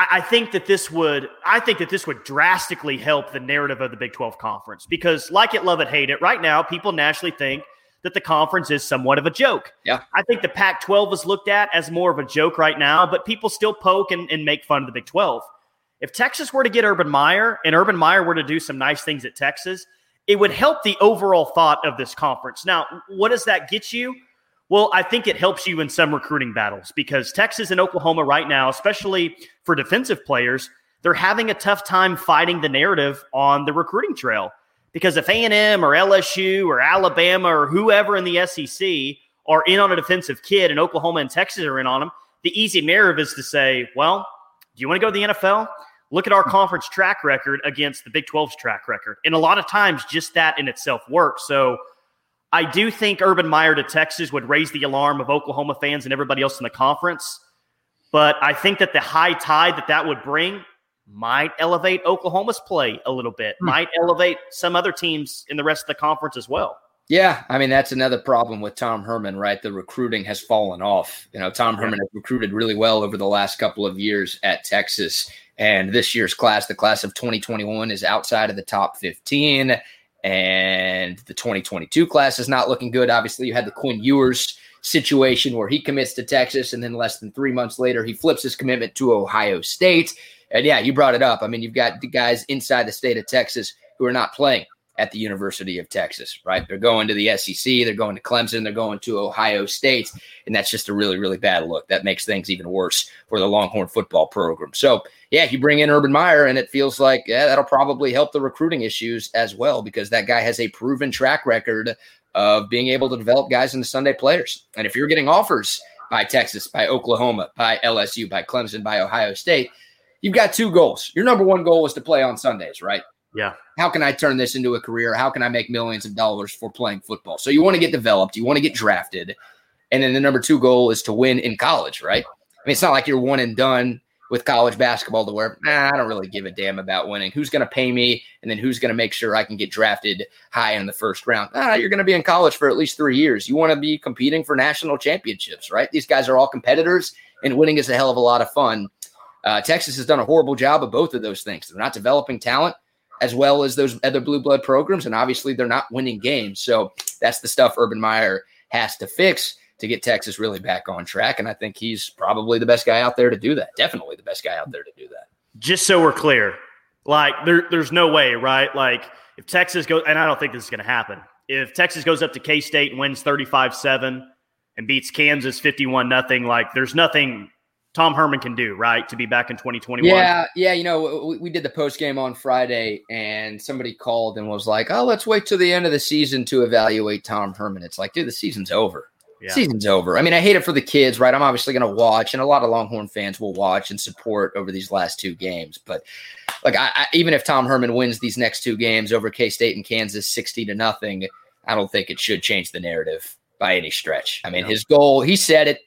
I, I think that this would I think that this would drastically help the narrative of the Big 12 conference because like it, love it, hate it, right now people nationally think that the conference is somewhat of a joke. Yeah. I think the Pac 12 is looked at as more of a joke right now, but people still poke and, and make fun of the Big 12. If Texas were to get Urban Meyer and Urban Meyer were to do some nice things at Texas, it would help the overall thought of this conference. Now, what does that get you? Well, I think it helps you in some recruiting battles because Texas and Oklahoma right now, especially for defensive players, they're having a tough time fighting the narrative on the recruiting trail. Because if A&M or LSU or Alabama or whoever in the SEC are in on a defensive kid and Oklahoma and Texas are in on them, the easy narrative is to say, well, do you want to go to the NFL? Look at our conference track record against the Big 12's track record. And a lot of times, just that in itself works. So I do think Urban Meyer to Texas would raise the alarm of Oklahoma fans and everybody else in the conference. But I think that the high tide that that would bring might elevate Oklahoma's play a little bit, hmm. might elevate some other teams in the rest of the conference as well. Yeah, I mean that's another problem with Tom Herman, right? The recruiting has fallen off. You know, Tom Herman has recruited really well over the last couple of years at Texas, and this year's class, the class of 2021, is outside of the top 15 and the 2022 class is not looking good. Obviously, you had the Quinn Ewers situation where he commits to Texas, and then less than three months later, he flips his commitment to Ohio State. And yeah, you brought it up. I mean, you've got the guys inside the state of Texas who are not playing at the University of Texas, right? They're going to the SEC, they're going to Clemson, they're going to Ohio State, and that's just a really, really bad look. That makes things even worse for the Longhorn football program. So, yeah, if you bring in Urban Meyer, and it feels like yeah, that'll probably help the recruiting issues as well because that guy has a proven track record of being able to develop guys into Sunday players. And if you're getting offers by Texas, by Oklahoma, by LSU, by Clemson, by Ohio State, you've got two goals. Your number one goal is to play on Sundays, right? Yeah. How can I turn this into a career? How can I make millions of dollars for playing football? So you want to get developed, you want to get drafted. And then the number two goal is to win in college, right? I mean, it's not like you're one and done with college basketball to where nah, I don't really give a damn about winning. Who's going to pay me, and then who's going to make sure I can get drafted high in the first round? Ah, you're going to be in college for at least three years. You want to be competing for national championships, right? These guys are all competitors, and winning is a hell of a lot of fun. Uh, Texas has done a horrible job of both of those things. They're not developing talent as well as those other blue blood programs, and obviously they're not winning games. So that's the stuff Urban Meyer has to fix to get Texas really back on track. And I think he's probably the best guy out there to do that. Definitely the best guy out there to do that. Just so we're clear, like there, there's no way, right? Like if Texas goes, and I don't think this is going to happen. If Texas goes up to K State and wins 35 7 and beats Kansas 51 nothing, like there's nothing Tom Herman can do, right? To be back in 2021. Yeah, yeah. You know, we, we did the post game on Friday, and somebody called and was like, "Oh, let's wait till the end of the season to evaluate Tom Herman." It's like, dude, the season's over. Yeah. Season's over. I mean, I hate it for the kids, right? I'm obviously going to watch, and a lot of Longhorn fans will watch and support over these last two games. But like, I, I, even if Tom Herman wins these next two games over K State and Kansas, sixty to nothing, I don't think it should change the narrative by any stretch. I mean, his goal, he said it.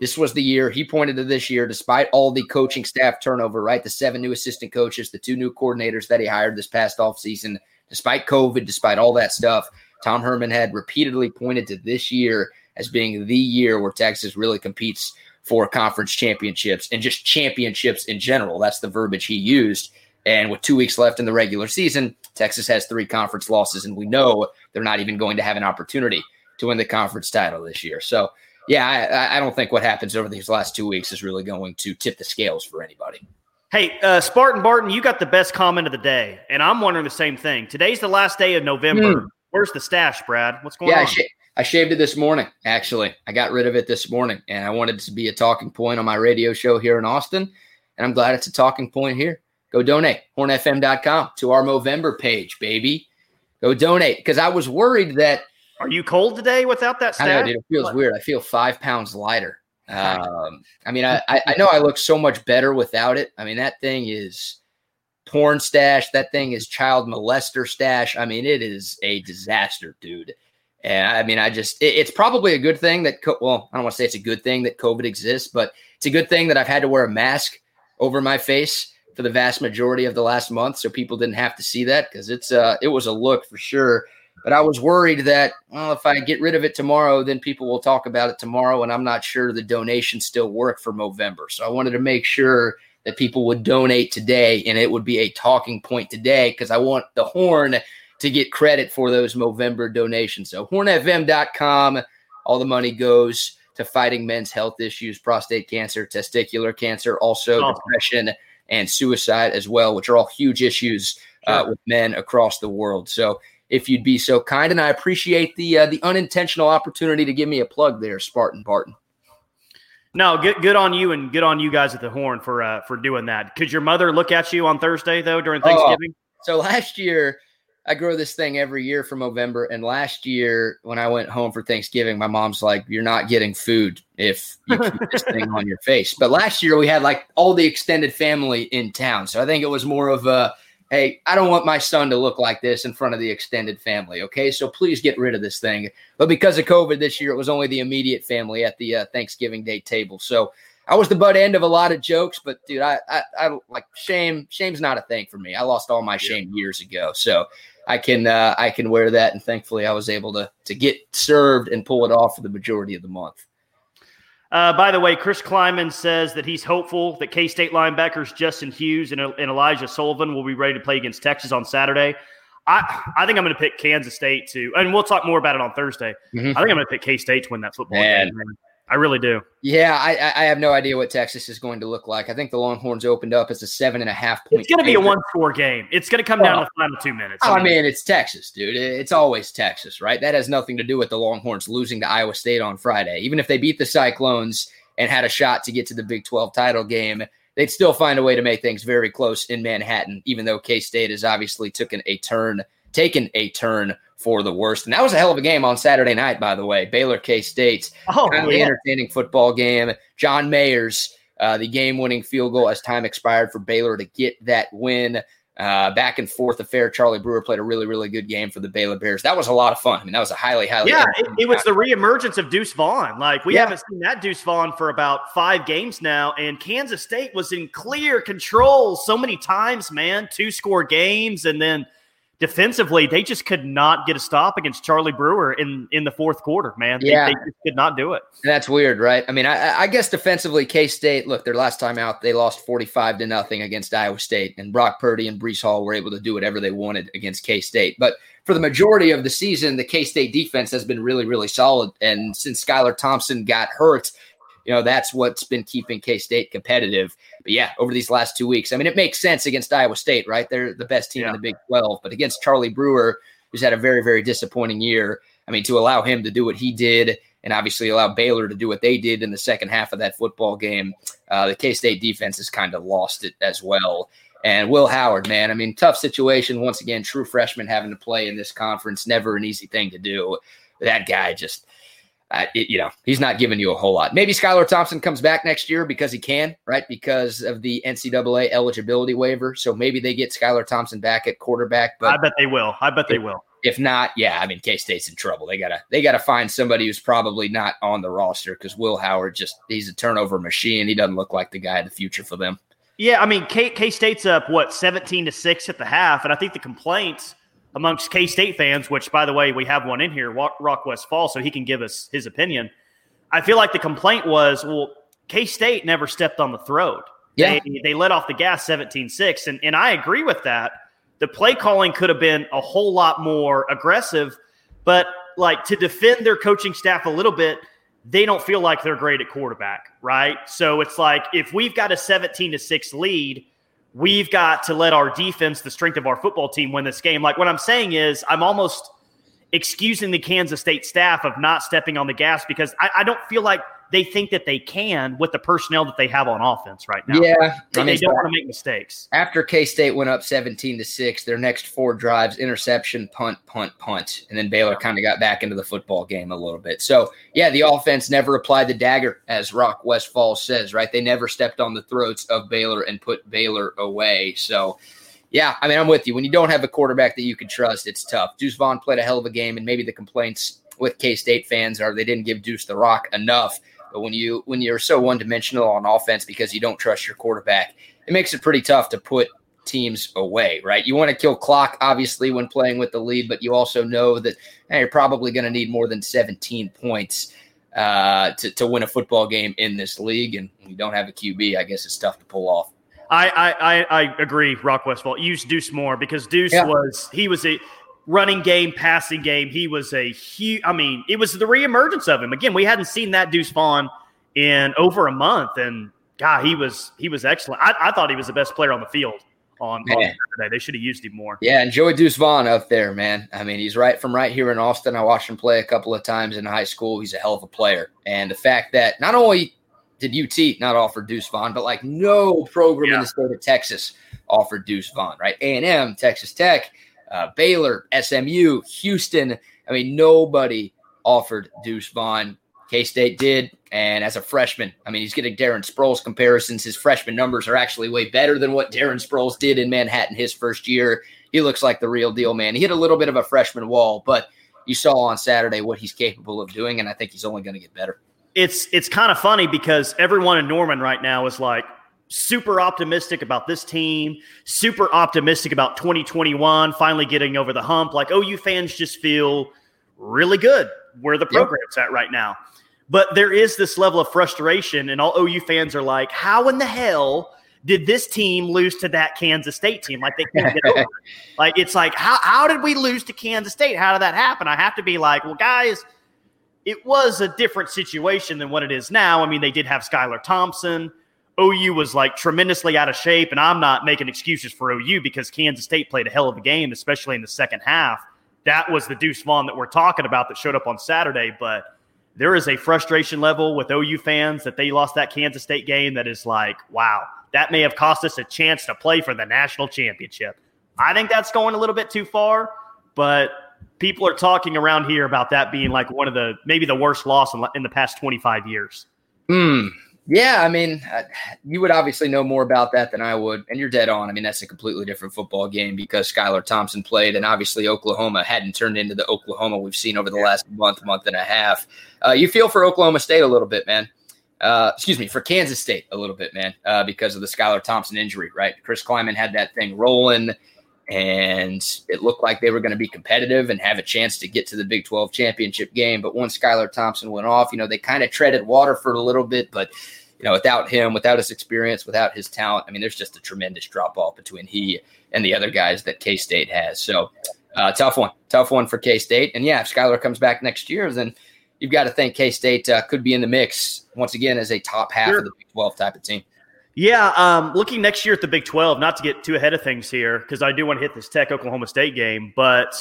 This was the year he pointed to this year, despite all the coaching staff turnover, right? The seven new assistant coaches, the two new coordinators that he hired this past offseason, despite COVID, despite all that stuff. Tom Herman had repeatedly pointed to this year as being the year where Texas really competes for conference championships and just championships in general. That's the verbiage he used. And with two weeks left in the regular season, Texas has three conference losses, and we know they're not even going to have an opportunity to win the conference title this year. So, yeah, I, I don't think what happens over these last two weeks is really going to tip the scales for anybody. Hey, uh, Spartan Barton, you got the best comment of the day, and I'm wondering the same thing. Today's the last day of November. Mm. Where's the stash, Brad? What's going yeah, on? Yeah, I shaved it this morning, actually. I got rid of it this morning, and I wanted it to be a talking point on my radio show here in Austin. And I'm glad it's a talking point here. Go donate, hornfm.com to our Movember page, baby. Go donate. Because I was worried that. Are you cold today without that I know, dude. It feels what? weird. I feel five pounds lighter. Um, I mean, I, I know I look so much better without it. I mean, that thing is porn stash. That thing is child molester stash. I mean, it is a disaster, dude. And I mean, I just, it, it's probably a good thing that, well, I don't want to say it's a good thing that COVID exists, but it's a good thing that I've had to wear a mask over my face for the vast majority of the last month. So people didn't have to see that because it's, uh, it was a look for sure. But I was worried that, well, if I get rid of it tomorrow, then people will talk about it tomorrow. And I'm not sure the donations still work for Movember. So I wanted to make sure that people would donate today and it would be a talking point today because I want the horn to get credit for those Movember donations. So hornfm.com, all the money goes to fighting men's health issues, prostate cancer, testicular cancer, also oh. depression and suicide as well, which are all huge issues uh, with men across the world. So if you'd be so kind, and I appreciate the uh, the unintentional opportunity to give me a plug there, Spartan Barton. No, good good on you and good on you guys at the Horn for uh, for doing that. Could your mother look at you on Thursday though during oh, Thanksgiving? Oh, so last year I grow this thing every year for November. And last year, when I went home for Thanksgiving, my mom's like, "You're not getting food if you keep this thing on your face." But last year, we had like all the extended family in town, so I think it was more of a, "Hey, I don't want my son to look like this in front of the extended family." Okay, so please get rid of this thing. But because of COVID this year, it was only the immediate family at the uh, Thanksgiving Day table. So I was the butt end of a lot of jokes, but dude, I, I, I like shame. Shame's not a thing for me. I lost all my shame years ago. So I can uh, I can wear that, and thankfully I was able to to get served and pull it off for the majority of the month. Uh, by the way, Chris Klieman says that he's hopeful that K State linebackers Justin Hughes and, and, Elijah Sullivan will be ready to play against Texas on Saturday. I, I think I'm going to pick Kansas State to, and we'll talk more about it on Thursday. Mm-hmm. I think I'm going to pick K State to win that football Man. game. I really do. Yeah, I, I have no idea what Texas is going to look like. I think the Longhorns opened up as a seven and a half point. It's going to be a one score game. It's going to come down to the final two minutes. I mean, it's Texas, dude. It's always Texas, right? That has nothing to do with the Longhorns losing to Iowa State on Friday. Even if they beat the Cyclones and had a shot to get to the Big 12 title game, they'd still find a way to make things very close in Manhattan, even though K State has obviously taken a turn, taken a turn for the worst. And that was a hell of a game on Saturday night, by the way. Baylor K State, oh, kind of yeah. entertaining football game. John Mayers, uh, the game-winning field goal as time expired for Baylor to get that win. Uh, back and forth affair. Charlie Brewer played a really, really good game for the Baylor Bears. That was a lot of fun. I mean, that was a highly, highly. Yeah, it, it, was the reemergence of Deuce Vaughn. Like we yeah. haven't seen that Deuce Vaughn for about five games now, and Kansas State was in clear control so many times. Man, two score games, and then defensively, they just could not get a stop against Charlie Brewer in in the fourth quarter. Man, yeah, they, they just could not do it. That's weird, right? I mean, I, I guess defensively, K State. Look, their last time out, they lost forty five to nothing against Iowa State, and Brock Purdy and Breece Hall were able to do whatever they wanted against K State. But for the majority of the season, the K State defense has been really, really solid. And since Skylar Thompson got hurt, you know, that's what's been keeping K State competitive. But yeah, over these last two weeks, I mean, it makes sense against Iowa State, right? They're the best team yeah. in the Big 12. But against Charlie Brewer, who's had a very, very disappointing year, I mean, to allow him to do what he did and obviously allow Baylor to do what they did in the second half of that football game, uh, the K State defense has kind of lost it as well. And Will Howard, man, I mean, tough situation. Once again, true freshman having to play in this conference, never an easy thing to do. That guy just uh, it, you know, he's not giving you a whole lot. Maybe Skylar Thompson comes back next year because he can, right? Because of the NCAA eligibility waiver. So maybe they get Skylar Thompson back at quarterback. But I bet they will. I bet if, they will. If not, yeah, I mean, K State's in trouble. They gotta they gotta find somebody who's probably not on the roster because Will Howard just he's a turnover machine. He doesn't look like the guy of the future for them. Yeah, I mean, K K State's up what seventeen to six at the half, and I think the complaints amongst K State fans, which, by the way, we have one in here, Rock Westfall, so he can give us his opinion. I feel like the complaint was, well, K State never stepped on the throat. Yeah. They, they let off the gas 17 6. And, and I agree with that. The play calling could have been a whole lot more aggressive, but like to defend their coaching staff a little bit, they don't feel like they're great at quarterback, right? So it's like if we've got a 17 to 6 lead, we've got to let our defense, the strength of our football team, win this game. Like what I'm saying is, I'm almost excusing the Kansas State staff of not stepping on the gas because I, I don't feel like they think that they can with the personnel that they have on offense right now. Yeah, they, I mean, they don't want to make mistakes. After K State went up seventeen to six, their next four drives: interception, punt, punt, punt, and then Baylor kind of got back into the football game a little bit. So yeah, the offense never applied the dagger, as Rock Westfall says. Right, they never stepped on the throats of Baylor and put Baylor away. So. Yeah, I mean, I'm with you. When you don't have a quarterback that you can trust, it's tough. Deuce Vaughn played a hell of a game, and maybe the complaints with K State fans are they didn't give Deuce the rock enough. But when you when you're so one dimensional on offense because you don't trust your quarterback, it makes it pretty tough to put teams away, right? You want to kill clock, obviously, when playing with the lead, but you also know that hey, you're probably going to need more than 17 points uh, to, to win a football game in this league. And you don't have a QB, I guess it's tough to pull off. I I, I agree, Rock Westfall. Use Deuce more because Deuce yeah. was he was a running game, passing game. He was a huge. I mean, it was the reemergence of him again. We hadn't seen that Deuce Vaughn in over a month, and God, he was he was excellent. I, I thought he was the best player on the field on, on Saturday. They should have used him more. Yeah, enjoy Deuce Vaughn up there, man. I mean, he's right from right here in Austin. I watched him play a couple of times in high school. He's a hell of a player, and the fact that not only did UT not offer Deuce Vaughn, but like no program yeah. in the state of Texas offered Deuce Vaughn, right? A and M, Texas Tech uh, Baylor, SMU, Houston. I mean, nobody offered Deuce Vaughn. K State did. And as a freshman, I mean, he's getting Darren Sproles comparisons. His freshman numbers are actually way better than what Darren Sproles did in Manhattan his first year. He looks like the real deal, man. He hit a little bit of a freshman wall, but you saw on Saturday what he's capable of doing, and I think he's only going to get better. It's it's kind of funny because everyone in Norman right now is like, super optimistic about this team, super optimistic about 2021 finally getting over the hump. Like OU fans just feel really good where the program's yep. at right now. But there is this level of frustration, and all OU fans are like, how in the hell did this team lose to that Kansas State team? Like they can't get over it. Like it's like, how, how did we lose to Kansas State? How did that happen? I have to be like, well, guys – it was a different situation than what it is now. I mean, they did have Skylar Thompson. OU was like tremendously out of shape, and I'm not making excuses for OU because Kansas State played a hell of a game, especially in the second half. That was the Deuce Vaughn that we're talking about that showed up on Saturday, but there is a frustration level with OU fans that they lost that Kansas State game that is like, wow, that may have cost us a chance to play for the national championship. I think that's going a little bit too far, but people are talking around here about that being like one of the maybe the worst loss in, the past 25 years. Hmm. Yeah, I mean, uh, you would obviously know more about that than I would, and you're dead on. I mean, that's a completely different football game because Skylar Thompson played, and obviously Oklahoma hadn't turned into the Oklahoma we've seen over the last month, month and a half. Uh, you feel for Oklahoma State a little bit, man. Uh, excuse me, for Kansas State a little bit, man, uh, because of the Skylar Thompson injury, right? Chris Klieman had that thing rolling and it looked like they were going to be competitive and have a chance to get to the Big 12 championship game. But once Skylar Thompson went off, you know, they kind of treaded water for a little bit, but you know, without him, without his experience, without his talent, I mean, there's just a tremendous drop off between he and the other guys that K State has. So, uh, tough one, tough one for K State. And yeah, if Skylar comes back next year, then you've got to think K State uh, could be in the mix once again as a top half sure. of the Big 12 type of team. Yeah, um, looking next year at the Big 12, not to get too ahead of things here, because I do want to hit this Tech Oklahoma State game, but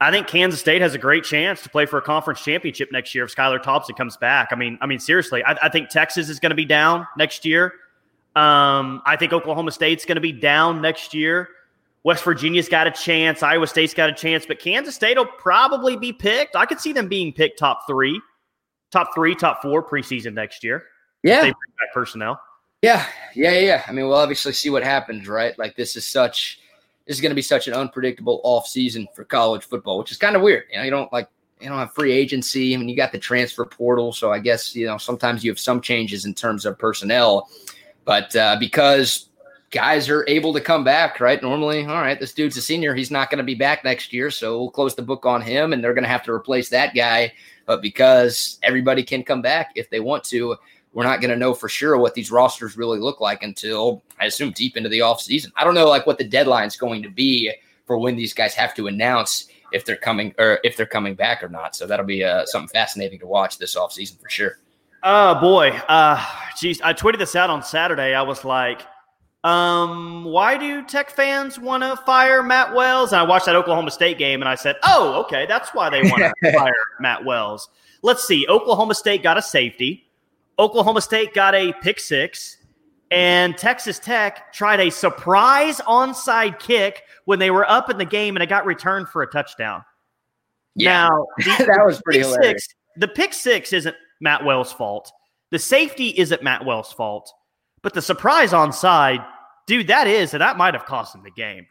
I think Kansas State has a great chance to play for a conference championship next year if Skylar Thompson comes back. I mean, I mean, seriously, I, I think Texas is going to be down next year. Um, I think Oklahoma State's going to be down next year. West Virginia's got a chance. Iowa State's got a chance, but Kansas State will probably be picked. I could see them being picked top three, top three, top four preseason next year. Yeah, they bring back personnel. Yeah, yeah, yeah. I mean, we'll obviously see what happens, right? Like this is such this is going to be such an unpredictable off season for college football, which is kind of weird. You know, you don't like you don't have free agency. I mean, you got the transfer portal, so I guess you know sometimes you have some changes in terms of personnel, but uh, because guys are able to come back, right? Normally, all right, this dude's a senior; he's not going to be back next year, so we'll close the book on him, and they're going to have to replace that guy. But because everybody can come back if they want to, we're not going to know for sure what these rosters really look like until I assume deep into the offseason. I don't know like what the deadline's going to be for when these guys have to announce if they're coming or if they're coming back or not. So that'll be uh, something fascinating to watch this offseason for sure. Oh boy. Uh geez, I tweeted this out on Saturday. I was like, um, why do Tech fans want to fire Matt Wells? And I watched that Oklahoma State game and I said, Oh, okay, that's why they want to fire Matt Wells. Let's see. Oklahoma State got a safety. Oklahoma State got a pick six, and Texas Tech tried a surprise onside kick when they were up in the game, and it got returned for a touchdown. Yeah, now the, that was pretty hilarious. Six, the pick six isn't Matt Wells' fault. The safety isn't Matt Wells' fault, but the surprise onside, dude, that is, and that might have cost him the game.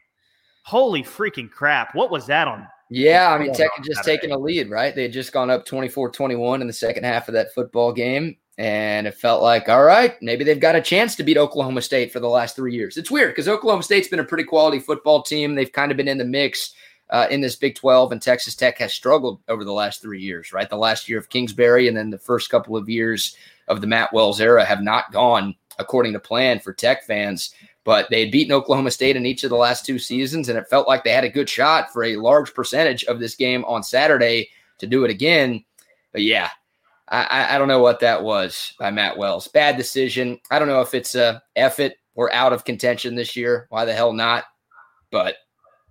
Holy freaking crap! What was that on? Yeah, I mean, Tech had just taken a lead, right? They had just gone up 24 21 in the second half of that football game. And it felt like, all right, maybe they've got a chance to beat Oklahoma State for the last three years. It's weird because Oklahoma State's been a pretty quality football team. They've kind of been in the mix uh, in this Big 12, and Texas Tech has struggled over the last three years, right? The last year of Kingsbury and then the first couple of years of the Matt Wells era have not gone according to plan for Tech fans. But they had beaten Oklahoma State in each of the last two seasons, and it felt like they had a good shot for a large percentage of this game on Saturday to do it again. But yeah, I, I don't know what that was by Matt Wells. Bad decision. I don't know if it's a F it. We're out of contention this year. Why the hell not? But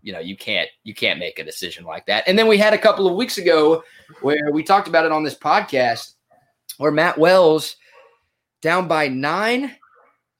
you know, you can't you can't make a decision like that. And then we had a couple of weeks ago where we talked about it on this podcast where Matt Wells down by nine.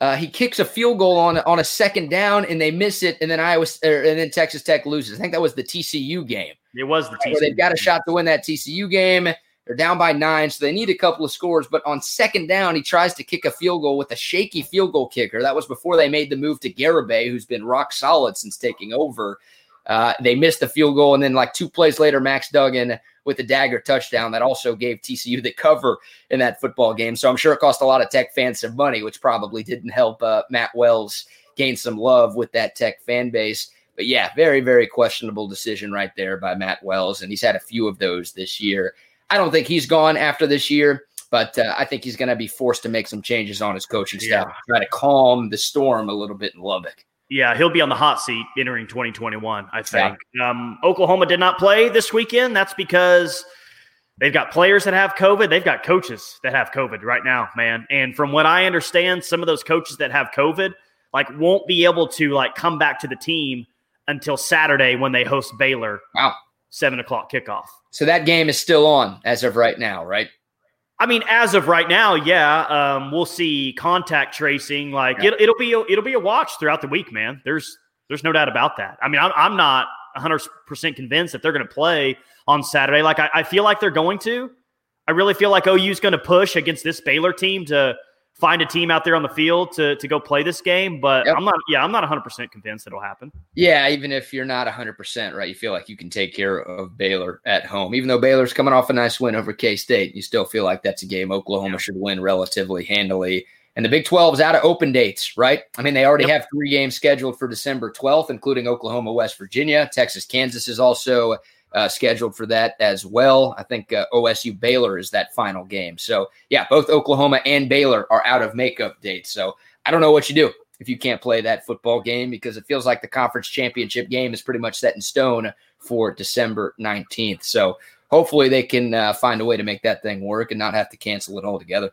Uh, he kicks a field goal on on a second down and they miss it, and then Iowa er, and then Texas Tech loses. I think that was the TCU game. It was the TCU. they've got a shot to win that TCU game. They're down by nine, so they need a couple of scores. But on second down, he tries to kick a field goal with a shaky field goal kicker. That was before they made the move to Garibay, who's been rock solid since taking over. Uh, they missed the field goal, and then like two plays later, Max Duggan with a dagger touchdown that also gave TCU the cover in that football game. So I'm sure it cost a lot of Tech fans some money, which probably didn't help uh, Matt Wells gain some love with that Tech fan base. But yeah, very, very questionable decision right there by Matt Wells. And he's had a few of those this year. I don't think he's gone after this year, but uh, I think he's going to be forced to make some changes on his coaching staff, yeah. try to calm the storm a little bit in Lubbock. Yeah, he'll be on the hot seat entering 2021, I think. Yeah. Um, Oklahoma did not play this weekend. That's because They've got players that have COVID. They've got coaches that have COVID right now, man. And from what I understand, some of those coaches that have COVID like won't be able to like come back to the team until Saturday when they host Baylor. Wow. Seven o'clock kickoff. So that game is still on as of right now, right? I mean, as of right now, yeah, um, we'll see contact tracing. Like yeah. it, will be a, it'll be a watch throughout the week, man. There's there's no doubt about that. I mean, I'm, I'm not 100 percent convinced that they're going to play on Saturday. Like I, I feel like they're going to. I really feel like OU's going to push against this Baylor team to find a team out there on the field to to go play this game. But yep. I'm not. Yeah, I'm not 100 percent convinced it'll happen. Yeah, even if you're not 100 percent right, you feel like you can take care of Baylor at home. Even though Baylor's coming off a nice win over K State, you still feel like that's a game Oklahoma yeah. should win relatively handily. And the Big 12 is out of open dates, right? I mean, they already yep. have three games scheduled for December 12th, including Oklahoma, West Virginia. Texas, Kansas is also uh, scheduled for that as well. I think uh, OSU Baylor is that final game. So, yeah, both Oklahoma and Baylor are out of makeup dates. So, I don't know what you do if you can't play that football game because it feels like the conference championship game is pretty much set in stone for December 19th. So, hopefully, they can uh, find a way to make that thing work and not have to cancel it altogether.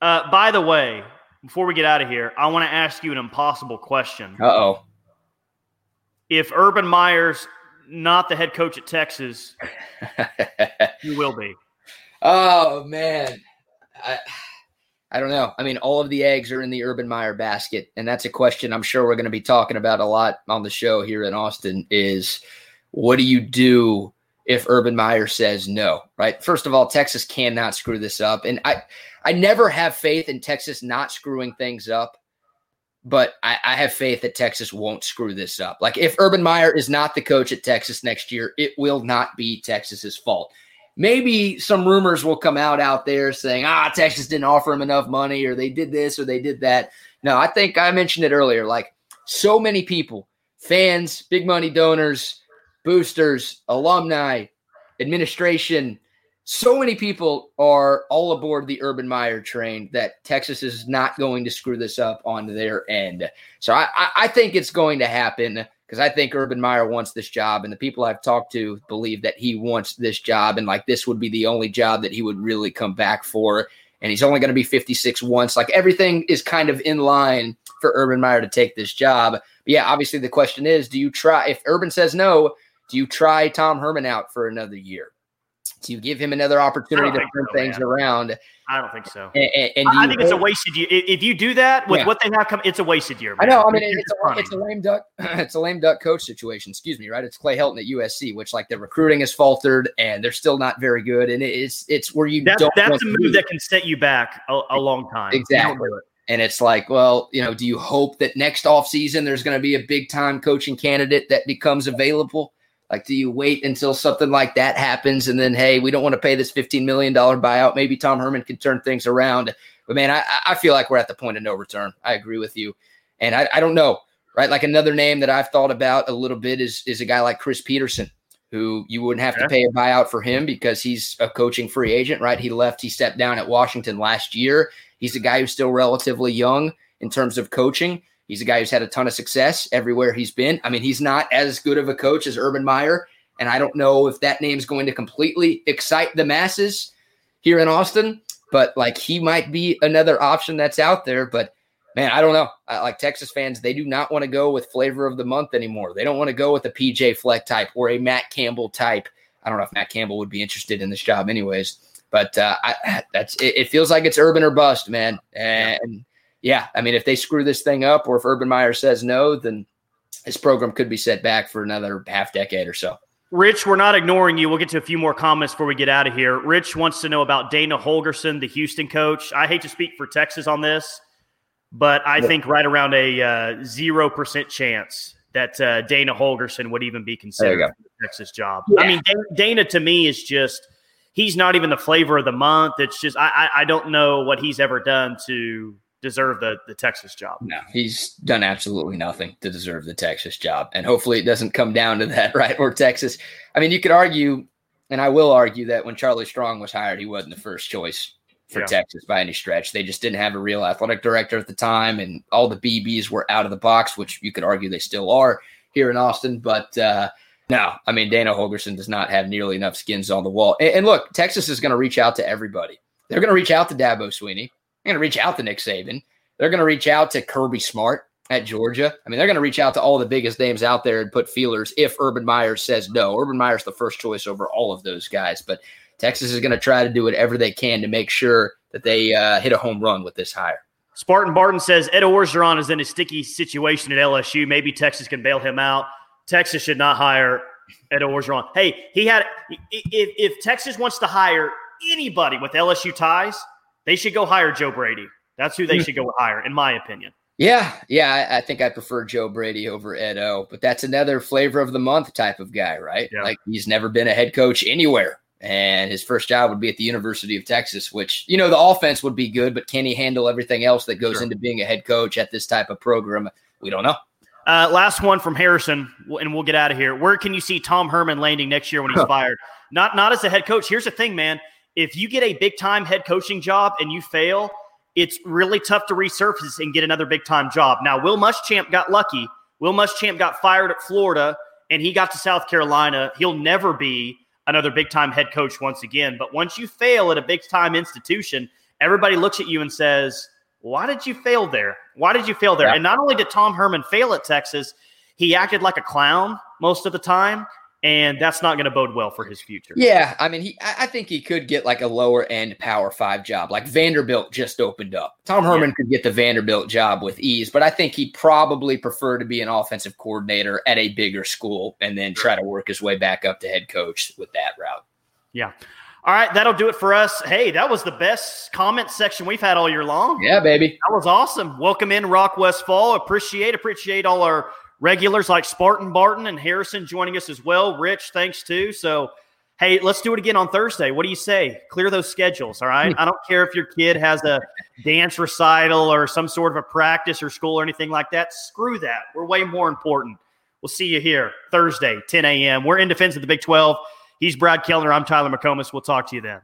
Uh, by the way, before we get out of here, I want to ask you an impossible question. Uh oh. If Urban Meyer's not the head coach at Texas, you will be. Oh man, I, I don't know. I mean, all of the eggs are in the Urban Meyer basket, and that's a question I'm sure we're going to be talking about a lot on the show here in Austin. Is what do you do if Urban Meyer says no? Right. First of all, Texas cannot screw this up, and I I never have faith in Texas not screwing things up but I, I, have faith that Texas won't screw this up. Like if Urban Meyer is not the coach at Texas next year, it will not be Texas's fault. Maybe some rumors will come out out there saying, ah, Texas didn't offer him enough money or they did this or they did that. No, I think I mentioned it earlier. Like so many people, fans, big money donors, boosters, alumni, administration, so many people are all aboard the Urban Meyer train that Texas is not going to screw this up on their end. So I, I think it's going to happen because I think Urban Meyer wants this job, and the people I've talked to believe that he wants this job, and like this would be the only job that he would really come back for. And he's only going to be 56 once. Like everything is kind of in line for Urban Meyer to take this job. But yeah, obviously the question is, do you try? If Urban says no, do you try Tom Herman out for another year? To give him another opportunity to turn so, things man. around. I don't think so. And, and I think it's a wasted year. If you do that with yeah. what they have come, it's a wasted year. Man. I know. I mean, it's, a, it's a lame duck. It's a lame duck coach situation. Excuse me, right? It's Clay Helton at USC, which like the recruiting has faltered and they're still not very good. And it's it's where you that's, don't. That's a move that can set you back a, a long time. Exactly. And it's like, well, you know, do you hope that next off season there's going to be a big time coaching candidate that becomes available? Like, do you wait until something like that happens and then, hey, we don't want to pay this $15 million buyout? Maybe Tom Herman can turn things around. But man, I, I feel like we're at the point of no return. I agree with you. And I, I don't know, right? Like another name that I've thought about a little bit is, is a guy like Chris Petersen, who you wouldn't have yeah. to pay a buyout for him because he's a coaching free agent, right? He left, he stepped down at Washington last year. He's a guy who's still relatively young in terms of coaching. He's a guy who's had a ton of success everywhere he's been. I mean, he's not as good of a coach as Urban Meyer, and I don't know if that name's going to completely excite the masses here in Austin, but like he might be another option that's out there. But man, I don't know. I, like Texas fans, they do not want to go with flavor of the month anymore. They don't want to go with a PJ Fleck type or a Matt Campbell type. I don't know if Matt Campbell would be interested in this job, anyways. But uh, I, that's it, it, feels like it's urban or bust, man. And yeah, I mean, if they screw this thing up or if Urban Meyer says no, then this program could be set back for another half decade or so. Rich, we're not ignoring you. We'll get to a few more comments before we get out of here. Rich wants to know about Dana Holgorsen, the Houston coach. I hate to speak for Texas on this, but I yeah. think right around a zero uh, percent chance that uh, Dana Holgorsen would even be considered for the Texas job. Yeah. I mean, Dana to me is just he's not even the flavor of the month. It's just I, I, I don't know what he's ever done to deserve the the Texas job. No, he's done absolutely nothing to deserve the Texas job, and hopefully it doesn't come down to that, right? Or Texas. I mean, you could argue, and I will argue that when Charlie Strong was hired, he wasn't the first choice for yeah. Texas by any stretch. They just didn't have a real athletic director at the time, and all the BBs were out of the box, which you could argue they still are here in Austin. But uh, No, I mean Dana Holgorsen does not have nearly enough skins on the wall. And, and look, Texas is going to reach out to everybody. They're going to reach out to Dabo Swinney. They're going to reach out to Nick Saban. They're going to reach out to Kirby Smart at Georgia. I mean, they're going to reach out to all the biggest names out there and put feelers if Urban Meyer says no. Urban Meyer's the first choice over all of those guys, but Texas is going to try to do whatever they can to make sure that they uh, hit a home run with this hire. Spartan Barton says Ed Orgeron is in a sticky situation at LSU. Maybe Texas can bail him out. Texas should not hire Ed Orgeron. Hey, he had if, if Texas wants to hire anybody with LSU ties, they should go hire Joe Brady. That's who they hmm. should go hire, in my opinion. Yeah, yeah, I, I, think I prefer Joe Brady over Ed O, but that's another flavor of the month type of guy, right? Yeah. Like he's never been a head coach anywhere. And his first job would be at the University of Texas, which, you know, the offense would be good, but can he handle everything else that goes sure. into being a head coach at this type of program? We don't know. Uh, last one from Harrison, and we'll get out of here. Where can you see Tom Herman landing next year when he's fired? Not not as a head coach. Here's the thing, man. If you get a big time head coaching job and you fail, it's really tough to resurface and get another big time job. Now, Will Muschamp got lucky. Will Muschamp got fired at Florida and he got to South Carolina. He'll never be another big time head coach once again. But once you fail at a big time institution, everybody looks at you and says, Why did you fail there? Why did you fail there? Yeah. And not only did Tom Herman fail at Texas, he acted like a clown most of the time and that's not going to bode well for his future. Yeah, I mean, he I think he could get like a lower end Power Five job, like Vanderbilt just opened up. Tom Herman yeah. could get the Vanderbilt job with ease, but I think he'd probably prefer to be an offensive coordinator at a bigger school and then try to work his way back up to head coach with that route. Yeah. All right, that'll do it for us. Hey, that was the best comment section we've had all year long. Yeah, baby. That was awesome. Welcome in Rock Westfall. Appreciate appreciate all our regulars like Spartan Barton and Harrison joining us as well. Rich, thanks too. So, hey, let's do it again on Thursday. What do you say? Clear those schedules, all right? I don't care if your kid has a dance recital or some sort of a practice or school or anything like that. Screw that. We're way more important. We'll see you here Thursday, 10 a.m. We're in defense of the Big 12. He's Brad Kellner. I'm Tyler McComas. We'll talk to you then.